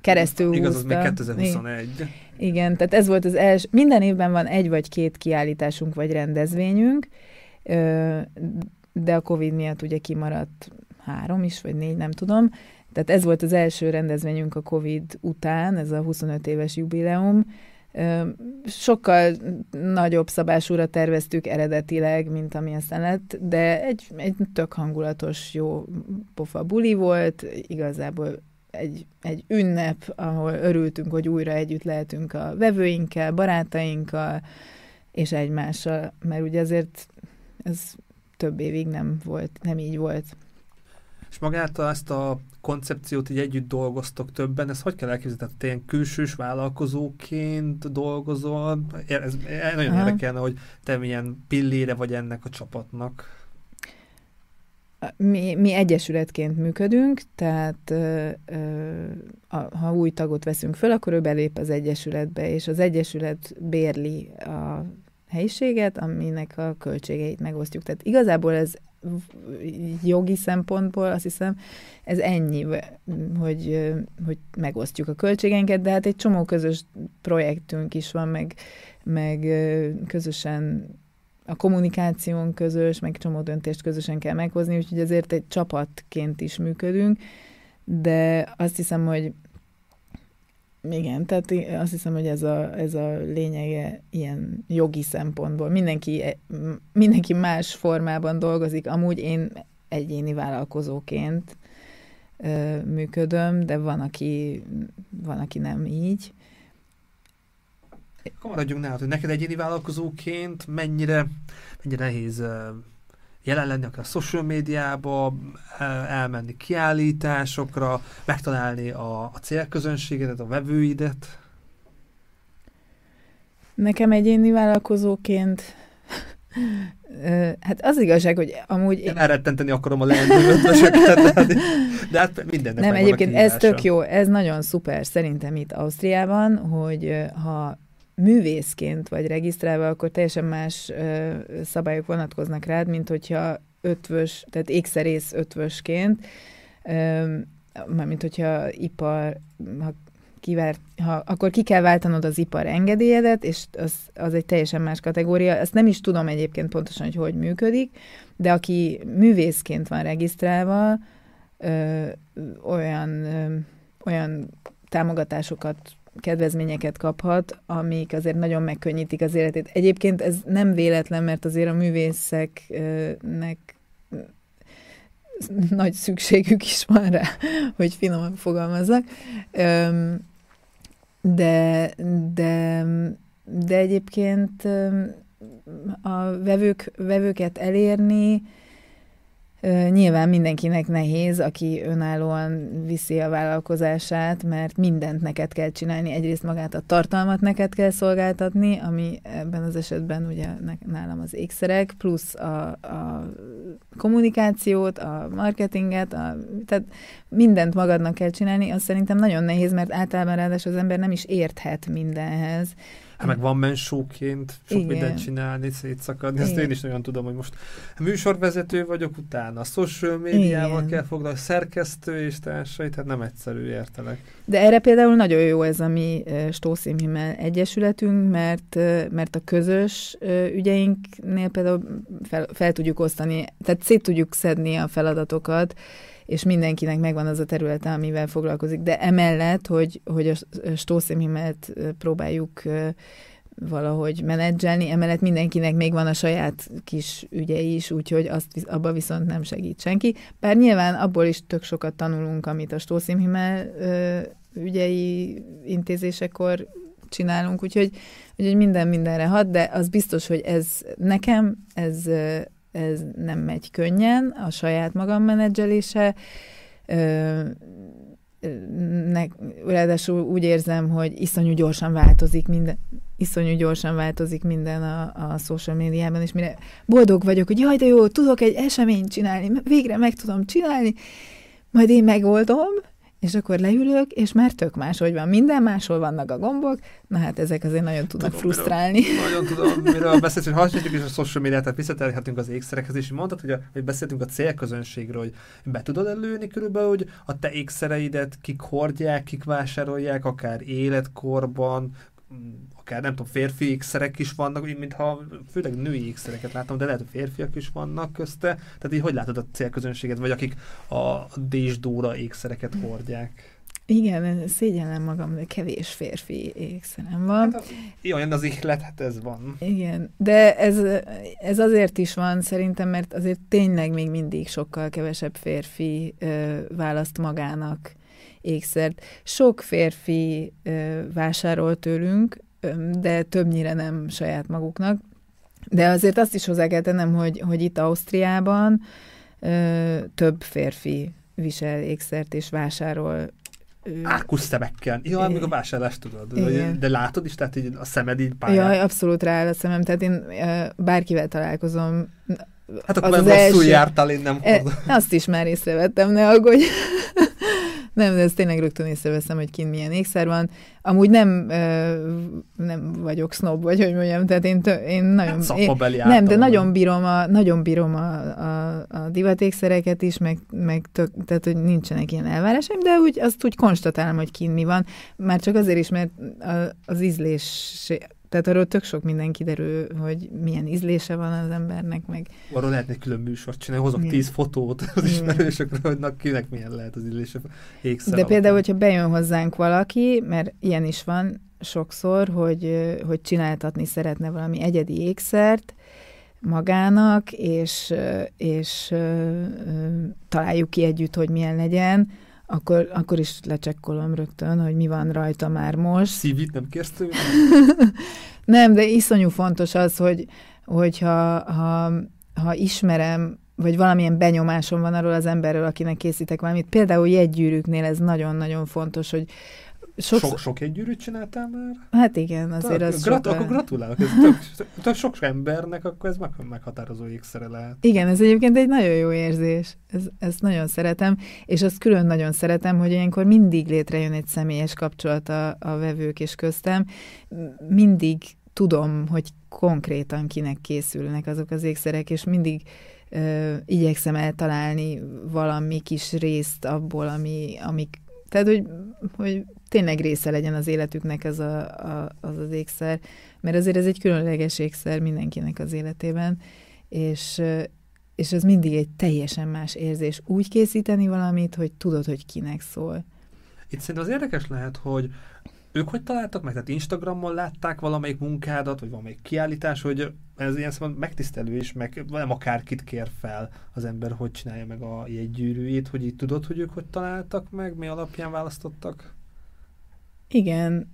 B: keresztül
A: Igaz, az még 2021.
B: Igen, tehát ez volt az első. Minden évben van egy vagy két kiállításunk vagy rendezvényünk, de a Covid miatt ugye kimaradt három is, vagy négy, nem tudom. Tehát ez volt az első rendezvényünk a Covid után, ez a 25 éves jubileum, Sokkal nagyobb szabásúra terveztük eredetileg, mint ami aztán lett, de egy, egy tök hangulatos, jó pofa buli volt, igazából egy, egy ünnep, ahol örültünk, hogy újra együtt lehetünk a vevőinkkel, barátainkkal, és egymással, mert ugye azért ez több évig nem volt, nem így volt.
A: És magát ezt a koncepciót így együtt dolgoztok többen, ezt hogy kell elképzelni? Tehát te ilyen külsős vállalkozóként dolgozol? Ez, ez nagyon Aha. érdekelne, hogy te milyen pillére vagy ennek a csapatnak.
B: Mi, mi egyesületként működünk, tehát ö, ö, a, ha új tagot veszünk föl, akkor ő belép az egyesületbe, és az egyesület bérli a helyiséget, aminek a költségeit megosztjuk. Tehát igazából ez jogi szempontból azt hiszem ez ennyi, hogy, hogy megosztjuk a költségeinket, de hát egy csomó közös projektünk is van, meg, meg közösen a kommunikáción közös, meg csomó döntést közösen kell meghozni, úgyhogy azért egy csapatként is működünk, de azt hiszem, hogy igen, tehát azt hiszem, hogy ez a, ez a lényege ilyen jogi szempontból. Mindenki, e, mindenki más formában dolgozik. Amúgy én egyéni vállalkozóként ö, működöm, de van aki, van, aki nem így.
A: Akkor maradjunk nálad, hogy neked egyéni vállalkozóként mennyire, mennyire nehéz jelen lenni akár a social médiába, elmenni kiállításokra, megtalálni a, a célközönségedet, a vevőidet?
B: Nekem egyéni vállalkozóként Hát az igazság, hogy amúgy...
A: Én elrettenteni akarom a leendőötöseket, de, de hát mindennek
B: Nem, egyébként ez tök jó, ez nagyon szuper szerintem itt Ausztriában, hogy ha művészként vagy regisztrálva, akkor teljesen más ö, szabályok vonatkoznak rád, mint hogyha ötvös, tehát ékszerész ötvösként, ö, mármint hogyha ipar, ha kivárt, ha, akkor ki kell váltanod az ipar engedélyedet, és az, az egy teljesen más kategória. Ezt nem is tudom egyébként pontosan, hogy hogy működik, de aki művészként van regisztrálva, ö, olyan, ö, olyan támogatásokat kedvezményeket kaphat, amik azért nagyon megkönnyítik az életét. Egyébként ez nem véletlen, mert azért a művészeknek nagy szükségük is van rá, hogy finoman fogalmazzak. De, de, de egyébként a vevők, vevőket elérni, Nyilván mindenkinek nehéz, aki önállóan viszi a vállalkozását, mert mindent neked kell csinálni. Egyrészt magát a tartalmat neked kell szolgáltatni, ami ebben az esetben ugye nálam az ékszerek, plusz a, a kommunikációt, a marketinget, a, tehát mindent magadnak kell csinálni. Az szerintem nagyon nehéz, mert általában ráadásul az ember nem is érthet mindenhez.
A: Hát meg van mensóként sok Igen. mindent csinálni, szétszakadni. Ezt Igen. én is nagyon tudom, hogy most műsorvezető vagyok, utána social médiával Igen. kell foglalkozni, szerkesztő és társai, tehát nem egyszerű értelek.
B: De erre például nagyon jó ez a mi Stószimhimmel Egyesületünk, mert, mert a közös ügyeinknél például fel, fel tudjuk osztani, tehát szét tudjuk szedni a feladatokat, mindenkinek megvan az a területe, amivel foglalkozik. De emellett, hogy, hogy a stószémimet próbáljuk valahogy menedzselni, emellett mindenkinek még van a saját kis ügye is, úgyhogy azt abba viszont nem segít senki. Bár nyilván abból is tök sokat tanulunk, amit a stószimhimmel ügyei intézésekor csinálunk, úgyhogy, úgyhogy minden mindenre hat, de az biztos, hogy ez nekem, ez ez nem megy könnyen, a saját magam menedzselése. Ne, ráadásul úgy érzem, hogy iszonyú gyorsan változik minden, iszonyú gyorsan változik minden a, a social médiában, és mire boldog vagyok, hogy jaj, de jó, tudok egy eseményt csinálni, végre meg tudom csinálni, majd én megoldom, és akkor leülök, és már tök máshogy van. Minden máshol vannak a gombok, na hát ezek azért nagyon tudnak tudom, frusztrálni.
A: Miről, nagyon tudom, miről beszélsz, hogy hasonlítjuk is a social media, tehát visszatérhetünk az ékszerekhez, és mondtad, hogy, a, hogy beszéltünk a célközönségről, hogy be tudod előni körülbelül, hogy a te ékszereidet kik hordják, kik vásárolják, akár életkorban, akár nem tudom, férfi ékszerek is vannak, mintha főleg női ékszereket látom, de lehet, hogy férfiak is vannak közte. Tehát így hogy látod a célközönséget, vagy akik a Désdóra ékszereket hordják?
B: Igen, szégyellem magam, de kevés férfi ékszerem van. Hát,
A: olyan az ihlet, hát ez van.
B: Igen, de ez, ez azért is van szerintem, mert azért tényleg még mindig sokkal kevesebb férfi ö, választ magának ékszert. Sok férfi ö, vásárol tőlünk, de többnyire nem saját maguknak. De azért azt is hozzá kell tennem, hogy, hogy itt Ausztriában ö, több férfi visel ékszert és vásárol
A: Ákusztebekkel. Ja, még a vásárlást tudod. Igen. De látod is, tehát így a szemed így pályán.
B: Ja, abszolút rá a szemem. Tehát én bárkivel találkozom,
A: Hát akkor az, az rosszul első... jártál, én nem
B: e. Azt is már észrevettem, ne aggódj. *laughs* Nem, de ez tényleg rögtön észreveszem, hogy kint milyen ékszer van. Amúgy nem, nem vagyok snob, vagy hogy mondjam, tehát én, én nagyon... Hát én, nem, de nagyon bírom a, nagyon bírom a, a, a divatékszereket is, meg, meg tök, tehát, hogy nincsenek ilyen elvárásaim, de úgy, azt úgy konstatálom, hogy kint mi van. Már csak azért is, mert az ízlés tehát arról tök sok minden kiderül, hogy milyen ízlése van az embernek, meg...
A: Arról lehetne külön műsort csinálni, hozok tíz fotót az ismerősökről, hogy na, kinek milyen lehet az ízlése.
B: Ékszer De például, hogyha bejön hozzánk valaki, mert ilyen is van sokszor, hogy, hogy csináltatni szeretne valami egyedi ékszert, magának, és, és találjuk ki együtt, hogy milyen legyen, akkor, akkor is lecsekkolom rögtön, hogy mi van rajta már most.
A: Szívit nem kérsz tőle? *laughs*
B: nem, de iszonyú fontos az, hogy hogyha ha, ha ismerem, vagy valamilyen benyomásom van arról az emberről, akinek készítek valamit. Például jegygyűrűknél ez nagyon-nagyon fontos, hogy
A: Sokszor... Sok, sok egygyűrűt csináltál már?
B: Hát igen, azért az
A: Grat-. Akkor gratulálok, ez tök, tök sok embernek, akkor ez meg, meghatározó ékszere lehet.
B: Igen, ez egyébként egy nagyon jó érzés. Ez, ezt nagyon szeretem, és azt külön nagyon szeretem, hogy ilyenkor mindig létrejön egy személyes kapcsolat a, a vevők és köztem. Mindig tudom, hogy konkrétan kinek készülnek azok az ékszerek, és mindig ö, igyekszem eltalálni valami kis részt abból, ami, amik tehát, hogy, hogy tényleg része legyen az életüknek ez a, a, az az ékszer, mert azért ez egy különleges ékszer mindenkinek az életében, és, és ez mindig egy teljesen más érzés. Úgy készíteni valamit, hogy tudod, hogy kinek szól.
A: Itt szerintem az érdekes lehet, hogy ők hogy találtak meg? Tehát Instagramon látták valamelyik munkádat, vagy valamelyik kiállítás, hogy ez ilyen szóval megtisztelő is, meg nem akárkit kér fel az ember, hogy csinálja meg a jegygyűrűjét, hogy így tudod, hogy ők hogy találtak meg, mi alapján választottak?
B: Igen,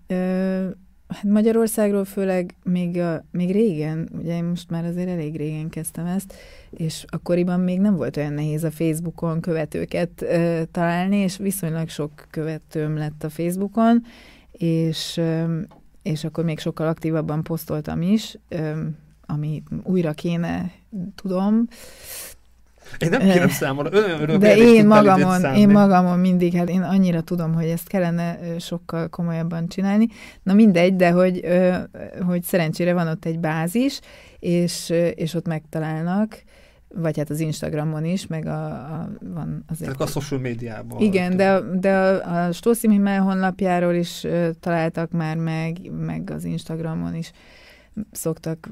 B: hát Magyarországról főleg még, a, még régen, ugye én most már azért elég régen kezdtem ezt, és akkoriban még nem volt olyan nehéz a Facebookon követőket találni, és viszonylag sok követőm lett a Facebookon, és, és akkor még sokkal aktívabban posztoltam is, ami újra kéne, tudom,
A: én nem kérem számomra,
B: olyan De én magamon, én magamon mindig, hát én annyira tudom, hogy ezt kellene sokkal komolyabban csinálni. Na mindegy, de hogy, hogy szerencsére van ott egy bázis, és, és ott megtalálnak, vagy hát az Instagramon is, meg a, a van azért...
A: Tehát a social médiában.
B: Igen, de, de a, a Stószim Himmel honlapjáról is találtak már meg, meg az Instagramon is szoktak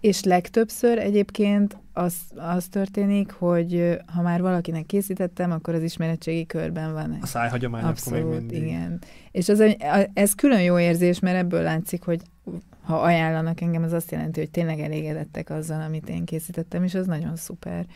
B: és legtöbbször egyébként az, az történik, hogy ha már valakinek készítettem, akkor az ismeretségi körben van.
A: A szájhagyomány Abszolút, akkor még mindig.
B: igen. És az, ez külön jó érzés, mert ebből látszik, hogy ha ajánlanak engem, az azt jelenti, hogy tényleg elégedettek azzal, amit én készítettem, és az nagyon szuper.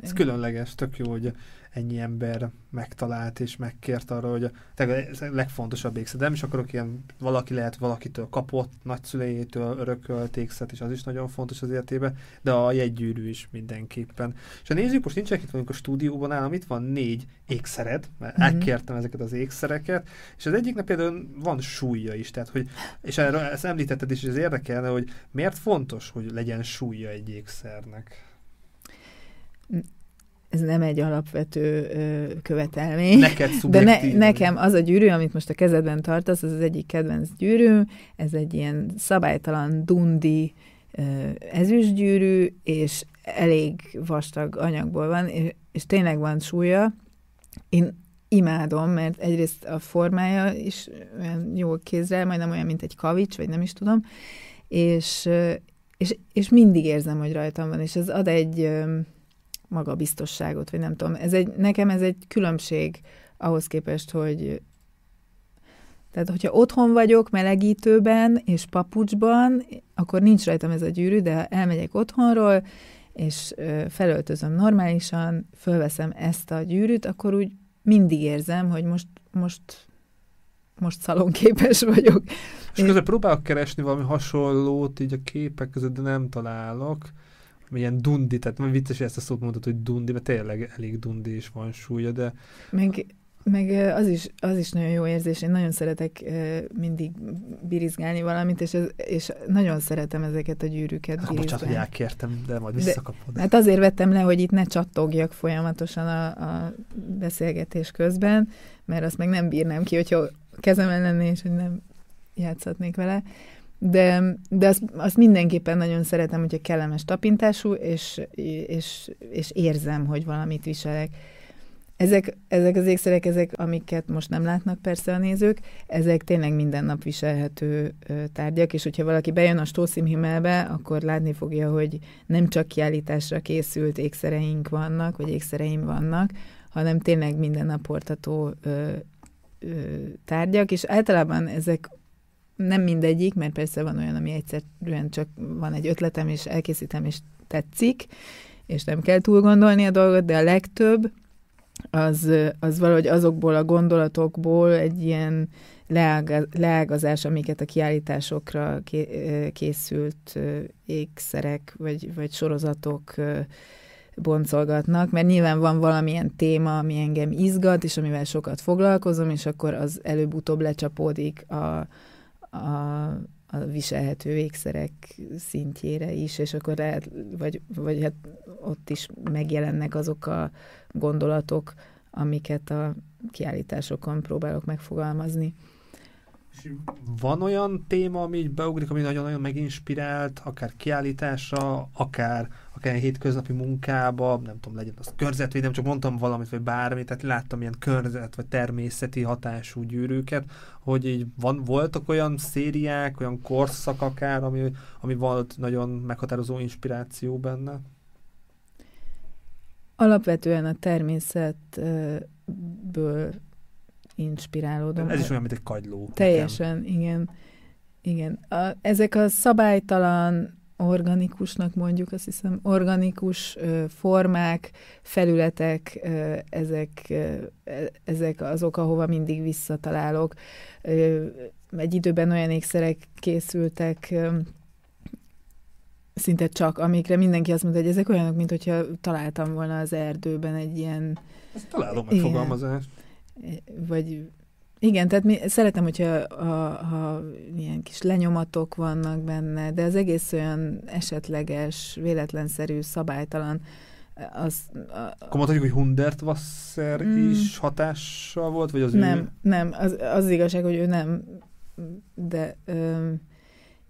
A: Ez különleges, tök jó, hogy ennyi ember megtalált és megkért arra, hogy a, ez a legfontosabb ékszet. Nem is akarok ilyen, valaki lehet valakitől kapott, nagyszülejétől örökölt ékszet, és az is nagyon fontos az életében, de a jegygyűrű is mindenképpen. És ha nézzük, most nincsenek itt vagyunk a stúdióban nálam, itt van négy ékszered, mert mm-hmm. elkértem ezeket az ékszereket, és az egyiknek például van súlya is, tehát hogy, és erről ezt említetted is, hogy ez érdekelne, hogy miért fontos, hogy legyen súlya egy ékszernek?
B: Ez nem egy alapvető ö, követelmény.
A: Neked De ne,
B: nekem az a gyűrű, amit most a kezedben tartasz, az az egyik kedvenc gyűrű, ez egy ilyen szabálytalan dundi ö, ezüstgyűrű, és elég vastag anyagból van, és, és tényleg van súlya. Én imádom, mert egyrészt a formája is olyan jól kézzel, majdnem olyan, mint egy kavics, vagy nem is tudom, és, és, és mindig érzem, hogy rajtam van, és ez ad egy magabiztosságot, vagy nem tudom. Ez egy, nekem ez egy különbség ahhoz képest, hogy tehát, hogyha otthon vagyok melegítőben és papucsban, akkor nincs rajtam ez a gyűrű, de ha elmegyek otthonról, és felöltözöm normálisan, fölveszem ezt a gyűrűt, akkor úgy mindig érzem, hogy most, most, most szalonképes vagyok.
A: És közben próbálok keresni valami hasonlót így a képek között, de nem találok milyen dundi, tehát vicces, hogy ezt a szót mondod, hogy dundi, mert tényleg elég dundi is van súlya, de...
B: Meg, meg az is, az is nagyon jó érzés, én nagyon szeretek mindig birizgálni valamit, és, ez, és nagyon szeretem ezeket a gyűrűket
A: hát, Bocsánat, hogy elkértem, de majd visszakapod.
B: De, hát azért vettem le, hogy itt ne csattogjak folyamatosan a, a beszélgetés közben, mert azt meg nem bírnám ki, hogyha kezemen lenné, és hogy nem játszhatnék vele de, de azt, azt mindenképpen nagyon szeretem, hogyha kellemes tapintású, és, és, és érzem, hogy valamit viselek. Ezek, ezek az ékszerek, ezek, amiket most nem látnak persze a nézők, ezek tényleg minden nap viselhető tárgyak, és hogyha valaki bejön a Stószim Himmelbe, akkor látni fogja, hogy nem csak kiállításra készült ékszereink vannak, vagy ékszereim vannak, hanem tényleg minden nap portató ö, ö, tárgyak, és általában ezek nem mindegyik, mert persze van olyan, ami egyszerűen csak van egy ötletem, és elkészítem, és tetszik, és nem kell túl gondolni a dolgot, de a legtöbb, az, az valahogy azokból a gondolatokból egy ilyen leágazás, amiket a kiállításokra készült ékszerek vagy, vagy sorozatok boncolgatnak, mert nyilván van valamilyen téma, ami engem izgat, és amivel sokat foglalkozom, és akkor az előbb-utóbb lecsapódik a, a, a viselhető ékszerek szintjére is, és akkor lehet, vagy, vagy hát ott is megjelennek azok a gondolatok, amiket a kiállításokon próbálok megfogalmazni.
A: És van olyan téma, ami így beugrik, ami nagyon-nagyon meginspirált, akár kiállításra, akár, akár hétköznapi munkába, nem tudom, legyen az körzetvédelem, csak mondtam valamit, vagy bármit, tehát láttam ilyen körzet, vagy természeti hatású gyűrűket, hogy így van, voltak olyan szériák, olyan korszak akár, ami, ami volt nagyon meghatározó inspiráció benne?
B: Alapvetően a természetből inspirálódom.
A: Ez is olyan, mint egy kagyló.
B: Teljesen, nekem. igen. Igen. A, ezek a szabálytalan, organikusnak mondjuk, azt hiszem, organikus ö, formák, felületek, ö, ezek, ö, ezek azok, ahova mindig visszatalálok. Ö, egy időben olyan ékszerek készültek, ö, szinte csak, amikre mindenki azt mondta, hogy ezek olyanok, mint hogyha találtam volna az erdőben egy ilyen...
A: Ezt találom megfogalmazást
B: vagy igen, tehát mi, szeretem, hogyha a, a, ilyen kis lenyomatok vannak benne, de az egész olyan esetleges, véletlenszerű, szabálytalan. Az,
A: a, Akkor mondhatjuk, hogy Hundertwasser mm, is hatással volt, vagy az
B: Nem,
A: ő...
B: nem. Az, az igazság, hogy ő nem, de ö,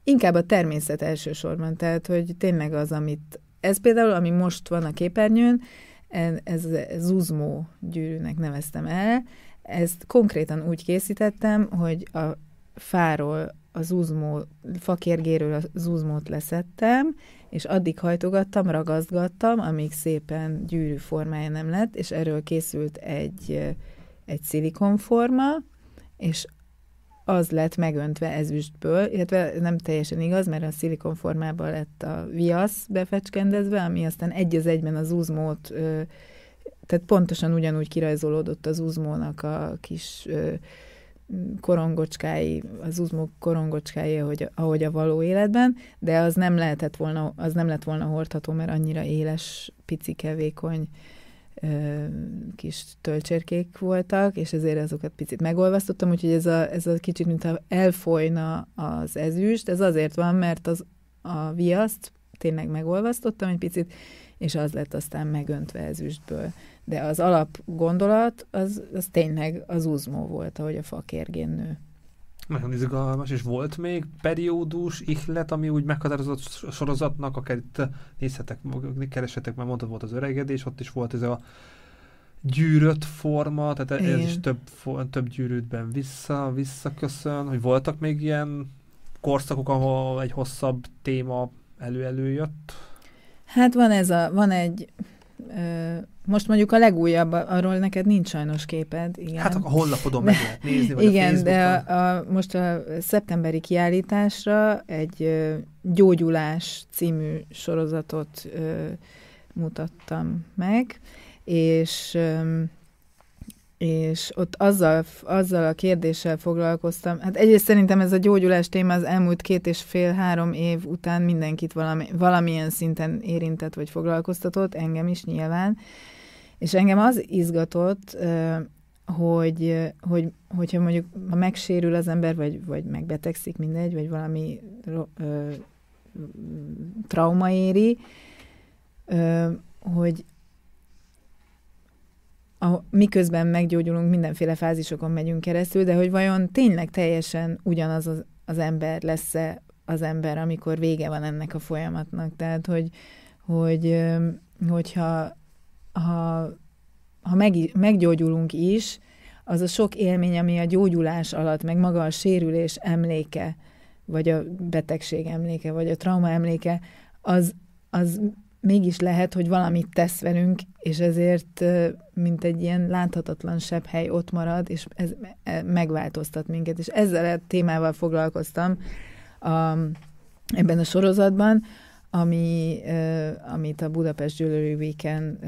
B: inkább a természet elsősorban, tehát, hogy tényleg az, amit, ez például, ami most van a képernyőn, ez, zuzmó gyűrűnek neveztem el. Ezt konkrétan úgy készítettem, hogy a fáról az uzmó, fakérgéről az uzmót leszettem, és addig hajtogattam, ragasztgattam, amíg szépen gyűrű formája nem lett, és erről készült egy, egy szilikonforma, és az lett megöntve ezüstből, illetve nem teljesen igaz, mert a szilikonformában lett a viasz befecskendezve, ami aztán egy az egyben az uzmót, tehát pontosan ugyanúgy kirajzolódott az uzmónak a kis korongocskái, az uzmó korongocskái, ahogy, ahogy a való életben, de az nem lehetett volna, az nem lett volna hordható, mert annyira éles, pici, kevékony kis tölcsérkék voltak, és ezért azokat picit megolvasztottam, úgyhogy ez a, ez a kicsit, mintha elfolyna az ezüst, ez azért van, mert az, a viaszt tényleg megolvasztottam egy picit, és az lett aztán megöntve ezüstből. De az alap gondolat, az, az tényleg az uzmó volt, ahogy a fakérgén nő.
A: Nagyon izgalmas, és volt még periódus, ihlet, ami úgy meghatározott sorozatnak, akár itt nézhetek, keresetek, mert mondtad, volt az öregedés, ott is volt ez a gyűrött forma, tehát Igen. ez is több, több gyűrűtben vissza, visszaköszön, hogy voltak még ilyen korszakok, ahol egy hosszabb téma elő-előjött?
B: Hát van ez a, van egy most mondjuk a legújabb, arról neked nincs sajnos képed. Igen.
A: Hát a honlapodon meg lehet nézni, vagy
B: Igen,
A: a
B: de a, a, most a szeptemberi kiállításra egy Gyógyulás című sorozatot ö, mutattam meg, és ö, és ott azzal, azzal a kérdéssel foglalkoztam. Hát egyrészt szerintem ez a gyógyulás téma az elmúlt két és fél-három év után mindenkit valami, valamilyen szinten érintett vagy foglalkoztatott, engem is nyilván. És engem az izgatott, hogy, hogy, hogyha mondjuk ha megsérül az ember, vagy, vagy megbetegszik, mindegy, vagy valami ö, trauma éri, ö, hogy a, miközben meggyógyulunk, mindenféle fázisokon megyünk keresztül, de hogy vajon tényleg teljesen ugyanaz az, az ember lesz-e az ember, amikor vége van ennek a folyamatnak. Tehát, hogy, hogy hogyha ha, ha meg, meggyógyulunk is, az a sok élmény, ami a gyógyulás alatt, meg maga a sérülés emléke, vagy a betegség emléke, vagy a trauma emléke, az, az mégis lehet, hogy valamit tesz velünk, és ezért mint egy ilyen láthatatlan sebb hely ott marad, és ez e, megváltoztat minket. És ezzel a témával foglalkoztam a, ebben a sorozatban, ami, amit a Budapest Jewelry Weekend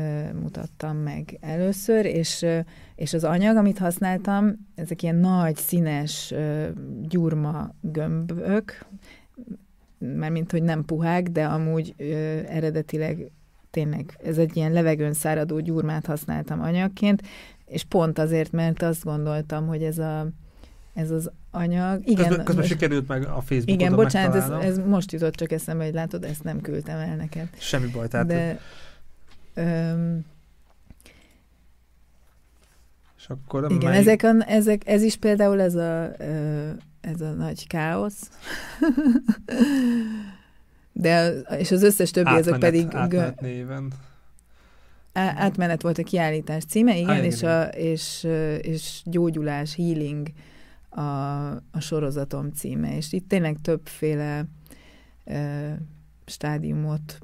B: mutattam meg először, és, és az anyag, amit használtam, ezek ilyen nagy, színes gyurma gömbök, mert mint hogy nem puhák, de amúgy eredetileg tényleg ez egy ilyen levegőn száradó gyurmát használtam anyagként, és pont azért, mert azt gondoltam, hogy ez a ez az anyag.
A: Igen, közben, közben most, sikerült meg a Facebookon
B: Igen, bocsánat, ez, ez most jutott csak eszembe, hogy látod, ezt nem küldtem el neked.
A: Semmi baj, tehát...
B: De, öm,
A: és akkor
B: igen, melyik... ezek, a, ezek, ez is például ez a, ez a nagy káosz. *laughs* De, és az összes többi,
A: átmenet,
B: ezek pedig...
A: Átmenet néven.
B: Átmenet volt a kiállítás címe, igen, Há, és, a, és, és gyógyulás, healing a, a sorozatom címe, és itt tényleg többféle ö, stádiumot,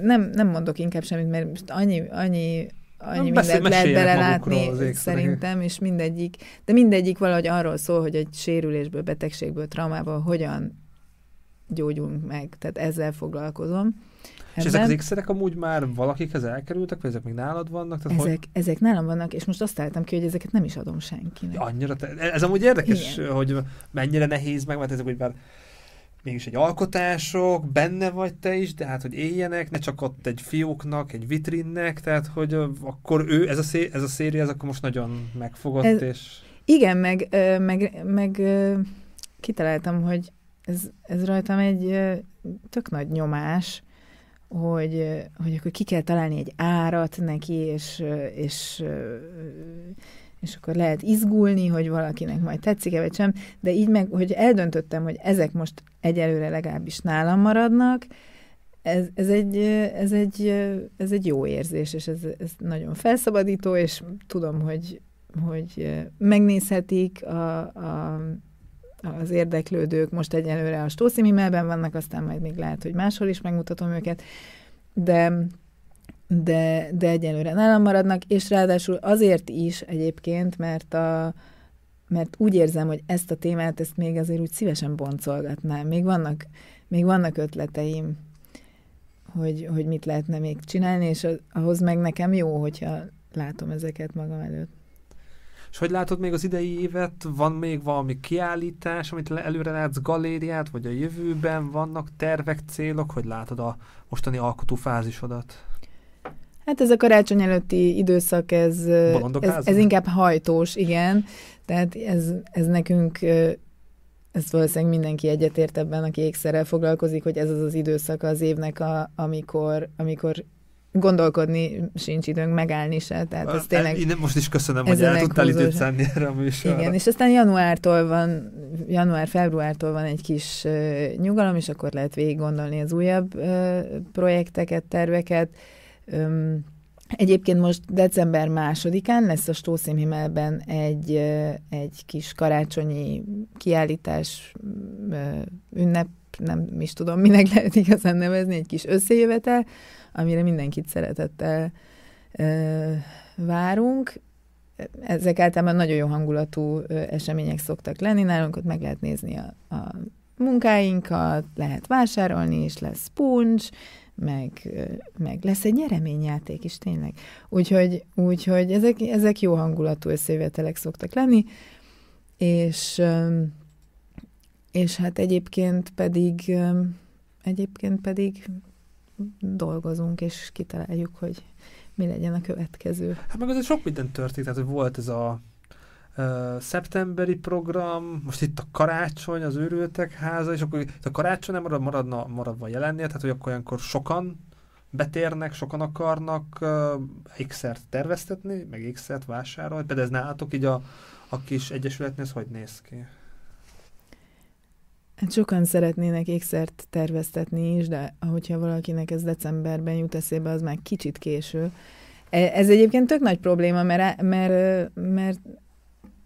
B: nem, nem mondok inkább semmit, mert annyi, annyi annyi mindent lehet belelátni szerintem, és mindegyik, de mindegyik valahogy arról szól, hogy egy sérülésből, betegségből, traumából hogyan gyógyulunk meg, tehát ezzel foglalkozom.
A: És ezek az ékszerek amúgy már valakikhez elkerültek, vagy ezek még nálad vannak?
B: Tehát ezek, hogy... ezek nálam vannak, és most azt álltam ki, hogy ezeket nem is adom senkinek.
A: Ja, annyira te... Ez amúgy érdekes, Igen. hogy mennyire nehéz meg, mert ezek úgy már mégis egy alkotások, benne vagy te is, de hát, hogy éljenek, ne csak ott egy fióknak, egy vitrinnek, tehát, hogy akkor ő, ez a, szé, ez a széria, ez akkor most nagyon megfogott, ez, és...
B: Igen, meg, meg, meg kitaláltam, hogy ez, ez rajtam egy tök nagy nyomás, hogy, hogy akkor ki kell találni egy árat neki, és, és, és akkor lehet izgulni, hogy valakinek majd tetszik-e, vagy sem, de így meg, hogy eldöntöttem, hogy ezek most egyelőre legalábbis nálam maradnak, ez, ez, egy, ez, egy, ez egy jó érzés, és ez, ez nagyon felszabadító, és tudom, hogy, hogy megnézhetik a, a, az érdeklődők most egyelőre a Stószimimelben vannak, aztán majd még lehet, hogy máshol is megmutatom őket, de, de, de egyelőre nálam maradnak, és ráadásul azért is egyébként, mert a, mert úgy érzem, hogy ezt a témát, ezt még azért úgy szívesen boncolgatnám. Még vannak, még vannak ötleteim, hogy, hogy mit lehetne még csinálni, és ahhoz meg nekem jó, hogyha látom ezeket magam előtt.
A: És hogy látod még az idei évet? Van még valami kiállítás, amit előre látsz galériát, vagy a jövőben vannak tervek, célok? Hogy látod a mostani alkotó fázisodat?
B: Hát ez a karácsony előtti időszak, ez, ez, ez inkább hajtós, igen. Tehát ez, ez nekünk, ez valószínűleg mindenki egyetért ebben, aki ékszerrel foglalkozik, hogy ez az az időszak az évnek, a, amikor, amikor gondolkodni sincs időnk megállni se. Tehát ez tényleg
A: Én most is köszönöm, hogy el tudtál időt szenni erre a műsorra.
B: Igen, és aztán januártól van, január-februártól van egy kis uh, nyugalom, és akkor lehet végig gondolni az újabb uh, projekteket, terveket. Um, Egyébként most december másodikán lesz a Stószimhimelben egy, egy kis karácsonyi kiállítás, ünnep, nem is tudom, minek lehet igazán nevezni, egy kis összejövetel, amire mindenkit szeretettel várunk. Ezek általában nagyon jó hangulatú események szoktak lenni nálunk, ott meg lehet nézni a, a munkáinkat, lehet vásárolni, és lesz puncs, meg, meg lesz egy nyereményjáték is tényleg. Úgyhogy, úgyhogy ezek, ezek jó hangulatú összejövetelek szoktak lenni, és, és hát egyébként pedig egyébként pedig dolgozunk, és kitaláljuk, hogy mi legyen a következő.
A: Hát meg azért sok minden történt, tehát hogy volt ez a uh, szeptemberi program, most itt a karácsony, az őrültek háza, és akkor itt a karácsony nem marad, maradna, maradva jelennie, tehát hogy akkor olyankor sokan betérnek, sokan akarnak uh, ékszert terveztetni, meg ékszert vásárolni, például ez nálatok így a, a kis egyesületnél, ez hogy néz ki?
B: Hát sokan szeretnének ékszert terveztetni is, de ahogyha valakinek ez decemberben jut eszébe, az már kicsit késő. E, ez egyébként tök nagy probléma, mert, mert, mert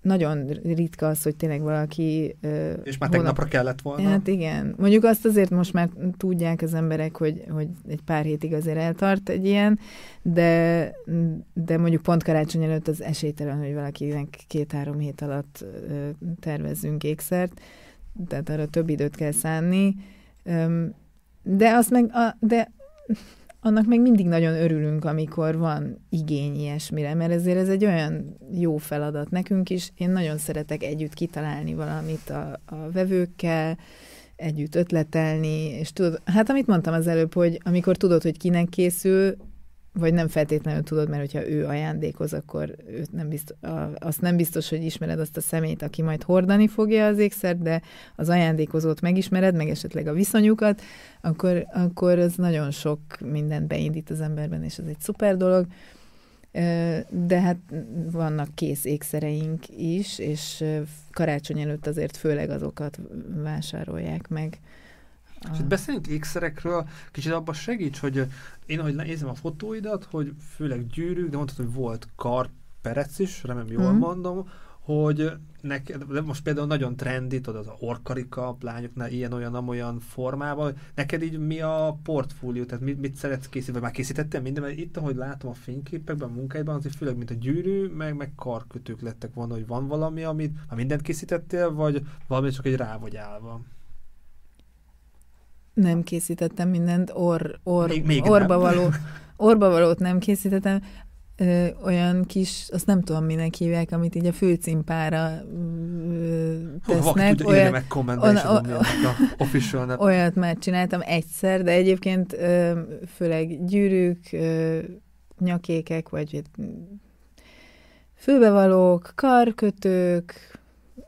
B: nagyon ritka az, hogy tényleg valaki...
A: És már tegnapra kellett volna.
B: Hát igen. Mondjuk azt azért most már tudják az emberek, hogy, hogy egy pár hétig azért eltart egy ilyen, de, de mondjuk pont karácsony előtt az esélytelen, hogy valakinek két-három hét alatt tervezzünk ékszert tehát arra több időt kell szánni. de azt meg, a, de annak meg mindig nagyon örülünk, amikor van igény ilyesmire, mert ezért ez egy olyan jó feladat nekünk is. Én nagyon szeretek együtt kitalálni valamit a, a vevőkkel, együtt ötletelni, és tudod, hát amit mondtam az előbb, hogy amikor tudod, hogy kinek készül, vagy nem feltétlenül tudod, mert hogyha ő ajándékoz, akkor őt nem biztos, azt nem biztos, hogy ismered azt a szemét, aki majd hordani fogja az ékszert, de az ajándékozót megismered, meg esetleg a viszonyukat, akkor, akkor ez nagyon sok mindent beindít az emberben, és ez egy szuper dolog. De hát vannak kész ékszereink is, és karácsony előtt azért főleg azokat vásárolják meg.
A: És itt beszéljünk ékszerekről, kicsit abban segíts, hogy én, ahogy nézem a fotóidat, hogy főleg gyűrűk, de mondtad, hogy volt kar, perec is, remélem jól mm. mondom, hogy neked, de most például nagyon trendi, tudod, az orkarika lányoknál ilyen-olyan, olyan formában, neked így mi a portfólió, tehát mit, mit szeretsz készíteni, vagy már készítettél minden, mert itt, ahogy látom a fényképekben, a munkáidban, azért főleg, mint a gyűrű, meg, meg karkötők lettek volna, hogy van valami, amit már mindent készítettél, vagy valami csak egy rá vagy állva.
B: Nem készítettem mindent, or, or, még, még orba, nem. való, orba valót nem készítettem. Ö, olyan kis, azt nem tudom minek hívják, amit így a főcimpára ö, tesznek.
A: Hú, olyat, meg on,
B: o, *laughs* Olyat már csináltam egyszer, de egyébként ö, főleg gyűrűk, ö, nyakékek, vagy főbevalók, karkötők,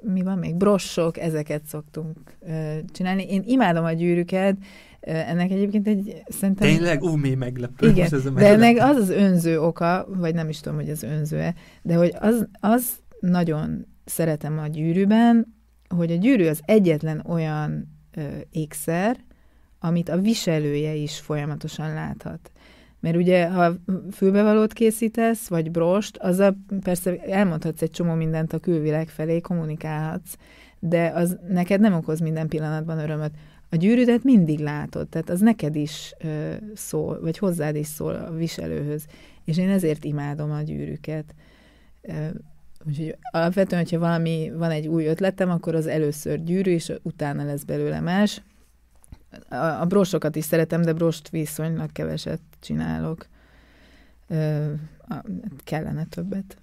B: mi van még, brossok, ezeket szoktunk uh, csinálni. Én imádom a gyűrűket, ennek egyébként egy
A: szerintem... Tényleg? Ú, mi meglepő.
B: Igen, ez de ennek az az önző oka, vagy nem is tudom, hogy az önző-e, de hogy az, az nagyon szeretem a gyűrűben, hogy a gyűrű az egyetlen olyan uh, ékszer, amit a viselője is folyamatosan láthat. Mert ugye, ha fülbevalót készítesz, vagy brost, azzal persze elmondhatsz egy csomó mindent a külvilág felé, kommunikálhatsz, de az neked nem okoz minden pillanatban örömöt. A gyűrűdet mindig látod, tehát az neked is ö, szól, vagy hozzád is szól a viselőhöz. És én ezért imádom a gyűrűket. Ö, úgyhogy alapvetően, hogyha valami, van egy új ötletem, akkor az először gyűrű, és utána lesz belőle más a, brosokat is szeretem, de brost viszonylag keveset csinálok. Ö, kellene többet.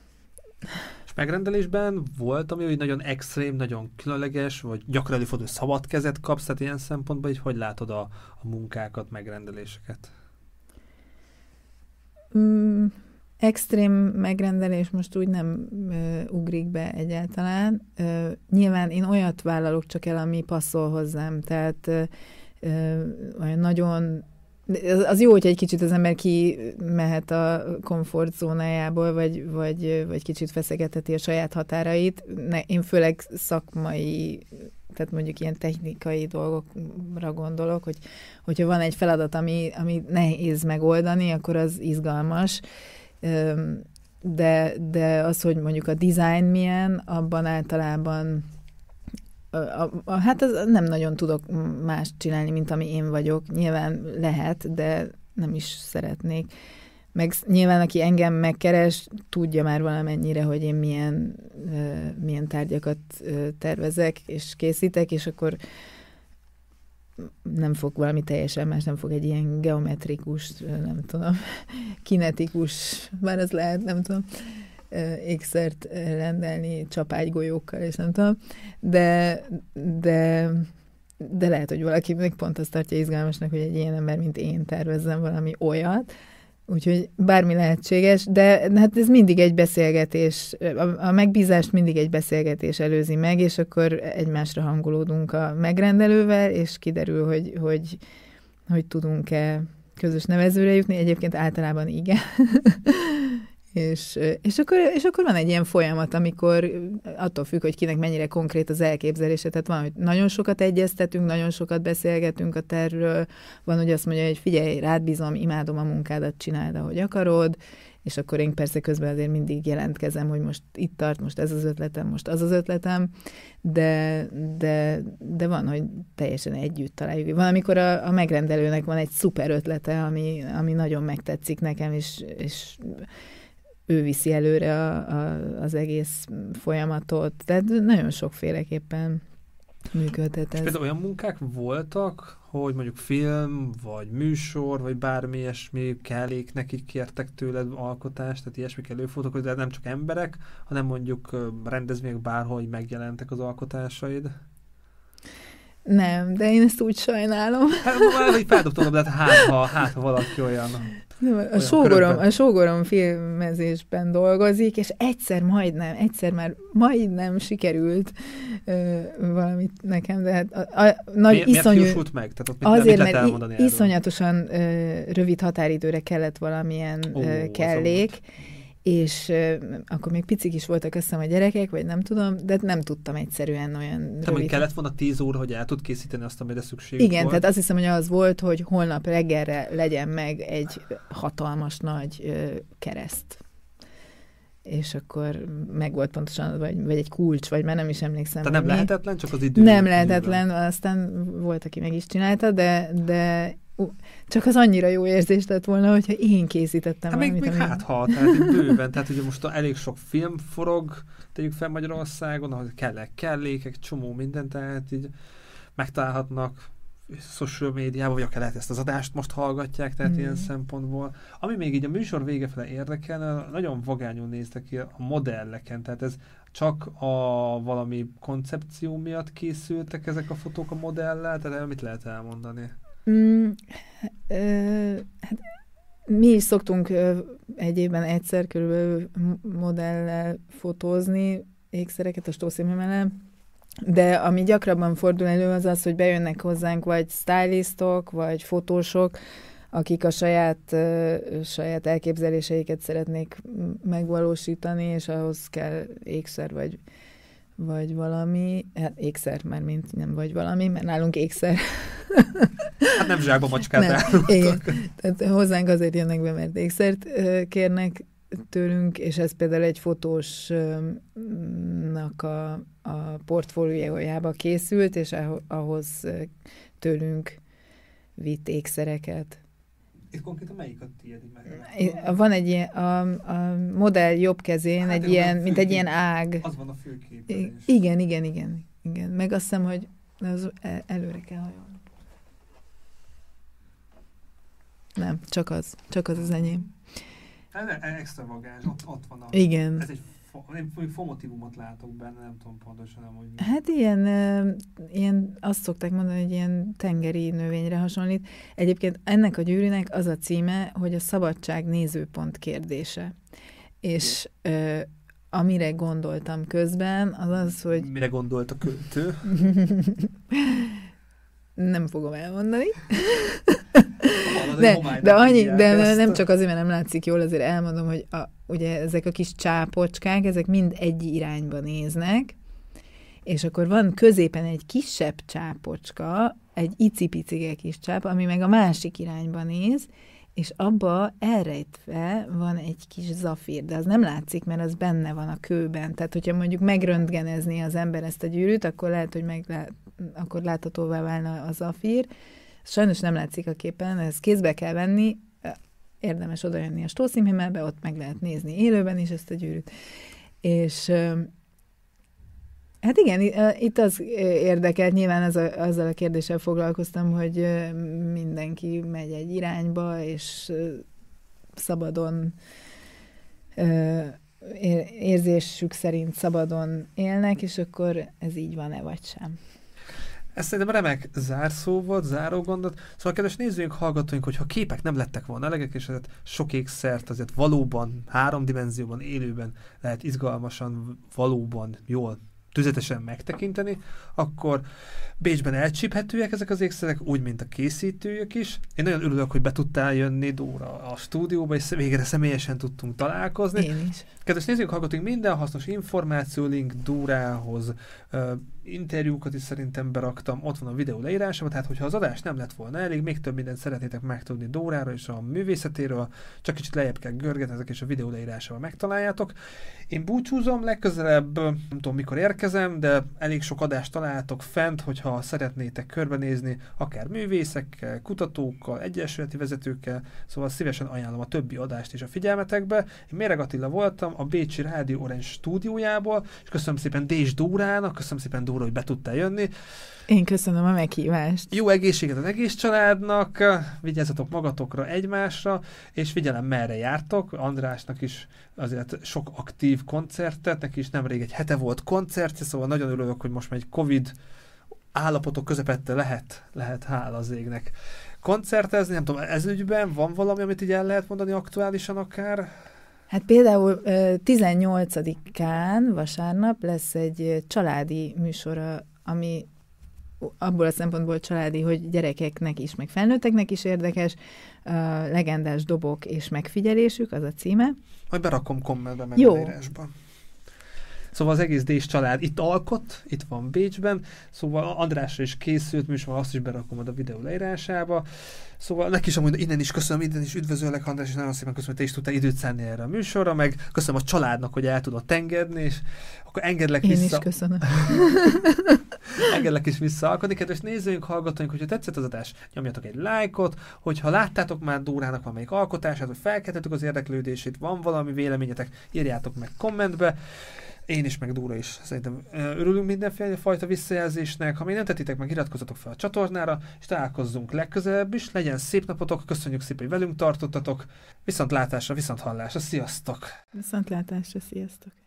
A: És megrendelésben volt, ami hogy nagyon extrém, nagyon különleges, vagy gyakran előfordul, szabad kezet kapsz, tehát ilyen szempontból, hogy hogy látod a, a munkákat, megrendeléseket?
B: Mm, extrém megrendelés most úgy nem ö, ugrik be egyáltalán. Ö, nyilván én olyat vállalok csak el, ami passzol hozzám, tehát ö, olyan nagyon az, jó, hogy egy kicsit az ember ki mehet a komfortzónájából, vagy, vagy, vagy kicsit feszegeteti a saját határait. Ne, én főleg szakmai, tehát mondjuk ilyen technikai dolgokra gondolok, hogy hogyha van egy feladat, ami, ami nehéz megoldani, akkor az izgalmas. De, de az, hogy mondjuk a design milyen, abban általában a, a, hát az nem nagyon tudok más csinálni, mint ami én vagyok. Nyilván lehet, de nem is szeretnék. Meg nyilván, aki engem megkeres, tudja már valamennyire, hogy én milyen, milyen tárgyakat tervezek és készítek, és akkor nem fog valami teljesen más, nem fog egy ilyen geometrikus, nem tudom, *laughs* kinetikus, bár ez lehet, nem tudom, ékszert rendelni csapágygolyókkal, és nem tudom, de, de, de lehet, hogy valaki még pont azt tartja izgalmasnak, hogy egy ilyen ember, mint én tervezzem valami olyat, Úgyhogy bármi lehetséges, de hát ez mindig egy beszélgetés, a, a megbízást mindig egy beszélgetés előzi meg, és akkor egymásra hangolódunk a megrendelővel, és kiderül, hogy, hogy, hogy tudunk-e közös nevezőre jutni. Egyébként általában igen. *laughs* És, és, akkor, és akkor van egy ilyen folyamat, amikor attól függ, hogy kinek mennyire konkrét az elképzelése. Tehát van, hogy nagyon sokat egyeztetünk, nagyon sokat beszélgetünk a tervről, van, hogy azt mondja, hogy figyelj, rád bízom, imádom a munkádat, csináld, ahogy akarod, és akkor én persze közben azért mindig jelentkezem, hogy most itt tart, most ez az ötletem, most az az ötletem, de, de, de van, hogy teljesen együtt találjuk. Van, amikor a, a megrendelőnek van egy szuper ötlete, ami, ami nagyon megtetszik nekem, és, és ő viszi előre a, a, az egész folyamatot. Tehát nagyon sokféleképpen működhet ez.
A: És például olyan munkák voltak, hogy mondjuk film, vagy műsor, vagy bármi ilyesmi kellék, nekik kértek tőled alkotást, tehát ilyesmik előfordulok, hogy nem csak emberek, hanem mondjuk rendezvények bárhol megjelentek az alkotásaid?
B: Nem, de én ezt úgy sajnálom.
A: Hát hogy feldobtam, de hát, hát ha, hát ha valaki olyan
B: a, sógorom, a sógorom filmezésben dolgozik, és egyszer majdnem, egyszer már majdnem sikerült ö, valamit nekem, de hát a, a, nagy
A: miért,
B: iszonyú...
A: Miért meg? Tehát ott
B: azért, mit mert i, iszonyatosan ö, rövid határidőre kellett valamilyen Ó, kellék, és uh, akkor még picik is voltak összem a gyerekek, vagy nem tudom, de nem tudtam egyszerűen olyan
A: Te rövid... kellett volna tíz óra, hogy el tud készíteni azt, amire szükség
B: Igen,
A: volt?
B: tehát azt hiszem, hogy az volt, hogy holnap reggelre legyen meg egy hatalmas nagy uh, kereszt. És akkor meg volt pontosan, vagy, vagy egy kulcs, vagy már nem is emlékszem.
A: Tehát nem mi. lehetetlen, csak az idő.
B: Nem lehetetlen, időben. aztán volt, aki meg is csinálta, de, de csak az annyira jó érzés lett volna, hogyha én készítettem
A: hát még, még hát ha, tehát bőven, tehát ugye most elég sok film forog, tegyük fel Magyarországon, ahol kellek kellékek, csomó minden, tehát így megtalálhatnak social médiában, vagy akár lehet ezt az adást most hallgatják, tehát mm. ilyen szempontból. Ami még így a műsor vége fele érdekel, nagyon vagányul néztek ki a modelleken, tehát ez csak a valami koncepció miatt készültek ezek a fotók a modellel, tehát mit lehet elmondani? Mm,
B: hát mi is szoktunk ö, egy évben egyszer körülbelül modellel fotózni ékszereket a stószínmemmel, de ami gyakrabban fordul elő az az, hogy bejönnek hozzánk vagy stylistok, vagy fotósok, akik a saját, saját elképzeléseiket szeretnék megvalósítani, és ahhoz kell ékszer vagy vagy valami, hát ékszer már, mint nem vagy valami, mert nálunk ékszer.
A: Hát nem zsákba macskát nem,
B: igen. Tehát hozzánk azért jönnek be, mert ékszert kérnek tőlünk, és ez például egy fotósnak a, a portfóliójába készült, és ahhoz tőlünk vitt ékszereket.
A: És konkrétan melyik a tiéd?
B: Van egy ilyen, a, a modell jobb kezén hát, egy ilyen, mint egy ilyen ág.
A: Az van a főképen
B: Igen, igen, igen, igen. Meg azt hiszem, hogy az előre kell hajolni. Nem, csak az. Csak az az enyém.
A: Ez extravagáns, ott, ott van a...
B: Igen.
A: Ez egy én fomotívumot látok benne, nem tudom pontosan, hogy...
B: Hát ilyen, ilyen, azt szokták mondani, hogy ilyen tengeri növényre hasonlít. Egyébként ennek a gyűrűnek az a címe, hogy a szabadság nézőpont kérdése. És ö, amire gondoltam közben, az az, hogy...
A: Mire gondolt a költő? *laughs*
B: nem fogom elmondani. de, de, annyi, de nem csak azért, mert nem látszik jól, azért elmondom, hogy a, ugye ezek a kis csápocskák, ezek mind egy irányba néznek, és akkor van középen egy kisebb csápocska, egy icipicike kis csáp, ami meg a másik irányba néz, és abba elrejtve van egy kis zafír, de az nem látszik, mert az benne van a kőben. Tehát, hogyha mondjuk megröntgenezni az ember ezt a gyűrűt, akkor lehet, hogy meglát, akkor láthatóvá válna a zafír. Sajnos nem látszik a képen, ezt kézbe kell venni, érdemes odajönni a stószínhimmelbe, ott meg lehet nézni élőben is ezt a gyűrűt. És Hát igen, itt az érdekelt, nyilván az a, azzal a kérdéssel foglalkoztam, hogy mindenki megy egy irányba, és szabadon érzésük szerint szabadon élnek, és akkor ez így van-e vagy sem.
A: Ez szerintem remek zárszó volt, záró gondot. Szóval kedves nézőink, hallgatóink, hogyha képek nem lettek volna elegek, és ezért sok ékszert azért valóban, három dimenzióban, élőben lehet izgalmasan, valóban jól tüzetesen megtekinteni, akkor Bécsben elcsíphetőek ezek az ékszerek, úgy, mint a készítőjük is. Én nagyon örülök, hogy be tudtál jönni Dóra a stúdióba, és végre személyesen tudtunk találkozni.
B: Én is.
A: Kedves nézők, hallgatunk minden hasznos információ, link Dórához, interjúkat is szerintem beraktam, ott van a videó leírásában, tehát hogyha az adás nem lett volna elég, még több mindent szeretnétek megtudni Dóráról és a művészetéről, csak kicsit lejjebb kell görgetni, ezek és a videó leírásában megtaláljátok. Én búcsúzom, legközelebb, nem tudom mikor érkezik, jelentkezem, de elég sok adást találtok fent, hogyha szeretnétek körbenézni, akár művészekkel, kutatókkal, egyesületi vezetőkkel, szóval szívesen ajánlom a többi adást is a figyelmetekbe. Én Méreg Attila voltam a Bécsi Rádió Orange stúdiójából, és köszönöm szépen Dés Dórának, köszönöm szépen Dóra, hogy be tudtál jönni.
B: Én köszönöm a meghívást.
A: Jó egészséget az egész családnak, vigyázzatok magatokra, egymásra, és figyelem merre jártok. Andrásnak is azért sok aktív koncertet, neki is nemrég egy hete volt koncertje, szóval nagyon örülök, hogy most már egy Covid állapotok közepette lehet, lehet hála az égnek koncertezni, nem tudom, ez ügyben van valami, amit így el lehet mondani aktuálisan akár?
B: Hát például 18-án vasárnap lesz egy családi műsora, ami abból a szempontból családi, hogy gyerekeknek is, meg felnőtteknek is érdekes, uh, legendás dobok és megfigyelésük, az a címe.
A: Majd berakom kommentbe, meg Jó. írásba. Szóval az egész Dés család itt alkot, itt van Bécsben, szóval Andrásra is készült műsor, azt is berakom a videó leírásába. Szóval neki is amúgy innen is köszönöm, innen is üdvözöllek, András, és nagyon szépen köszönöm, hogy te is tudtál időt szenni erre a műsorra, meg köszönöm a családnak, hogy el tudott engedni, és akkor engedlek
B: Én
A: vissza.
B: Én is köszönöm. *laughs*
A: engedlek is visszaalkodni. Kedves nézőink, hallgatóink, hogyha tetszett az adás, nyomjatok egy lájkot, hogyha láttátok már Dórának valamelyik alkotását, vagy felkeltettük az érdeklődését, van valami véleményetek, írjátok meg kommentbe. Én is, meg Dóra is szerintem örülünk mindenféle fajta visszajelzésnek. Ha még nem tettitek meg, iratkozzatok fel a csatornára, és találkozzunk legközelebb is. Legyen szép napotok, köszönjük szépen, hogy velünk tartottatok. Viszont látásra, viszont hallásra, sziasztok!
B: Viszont látásra, sziasztok!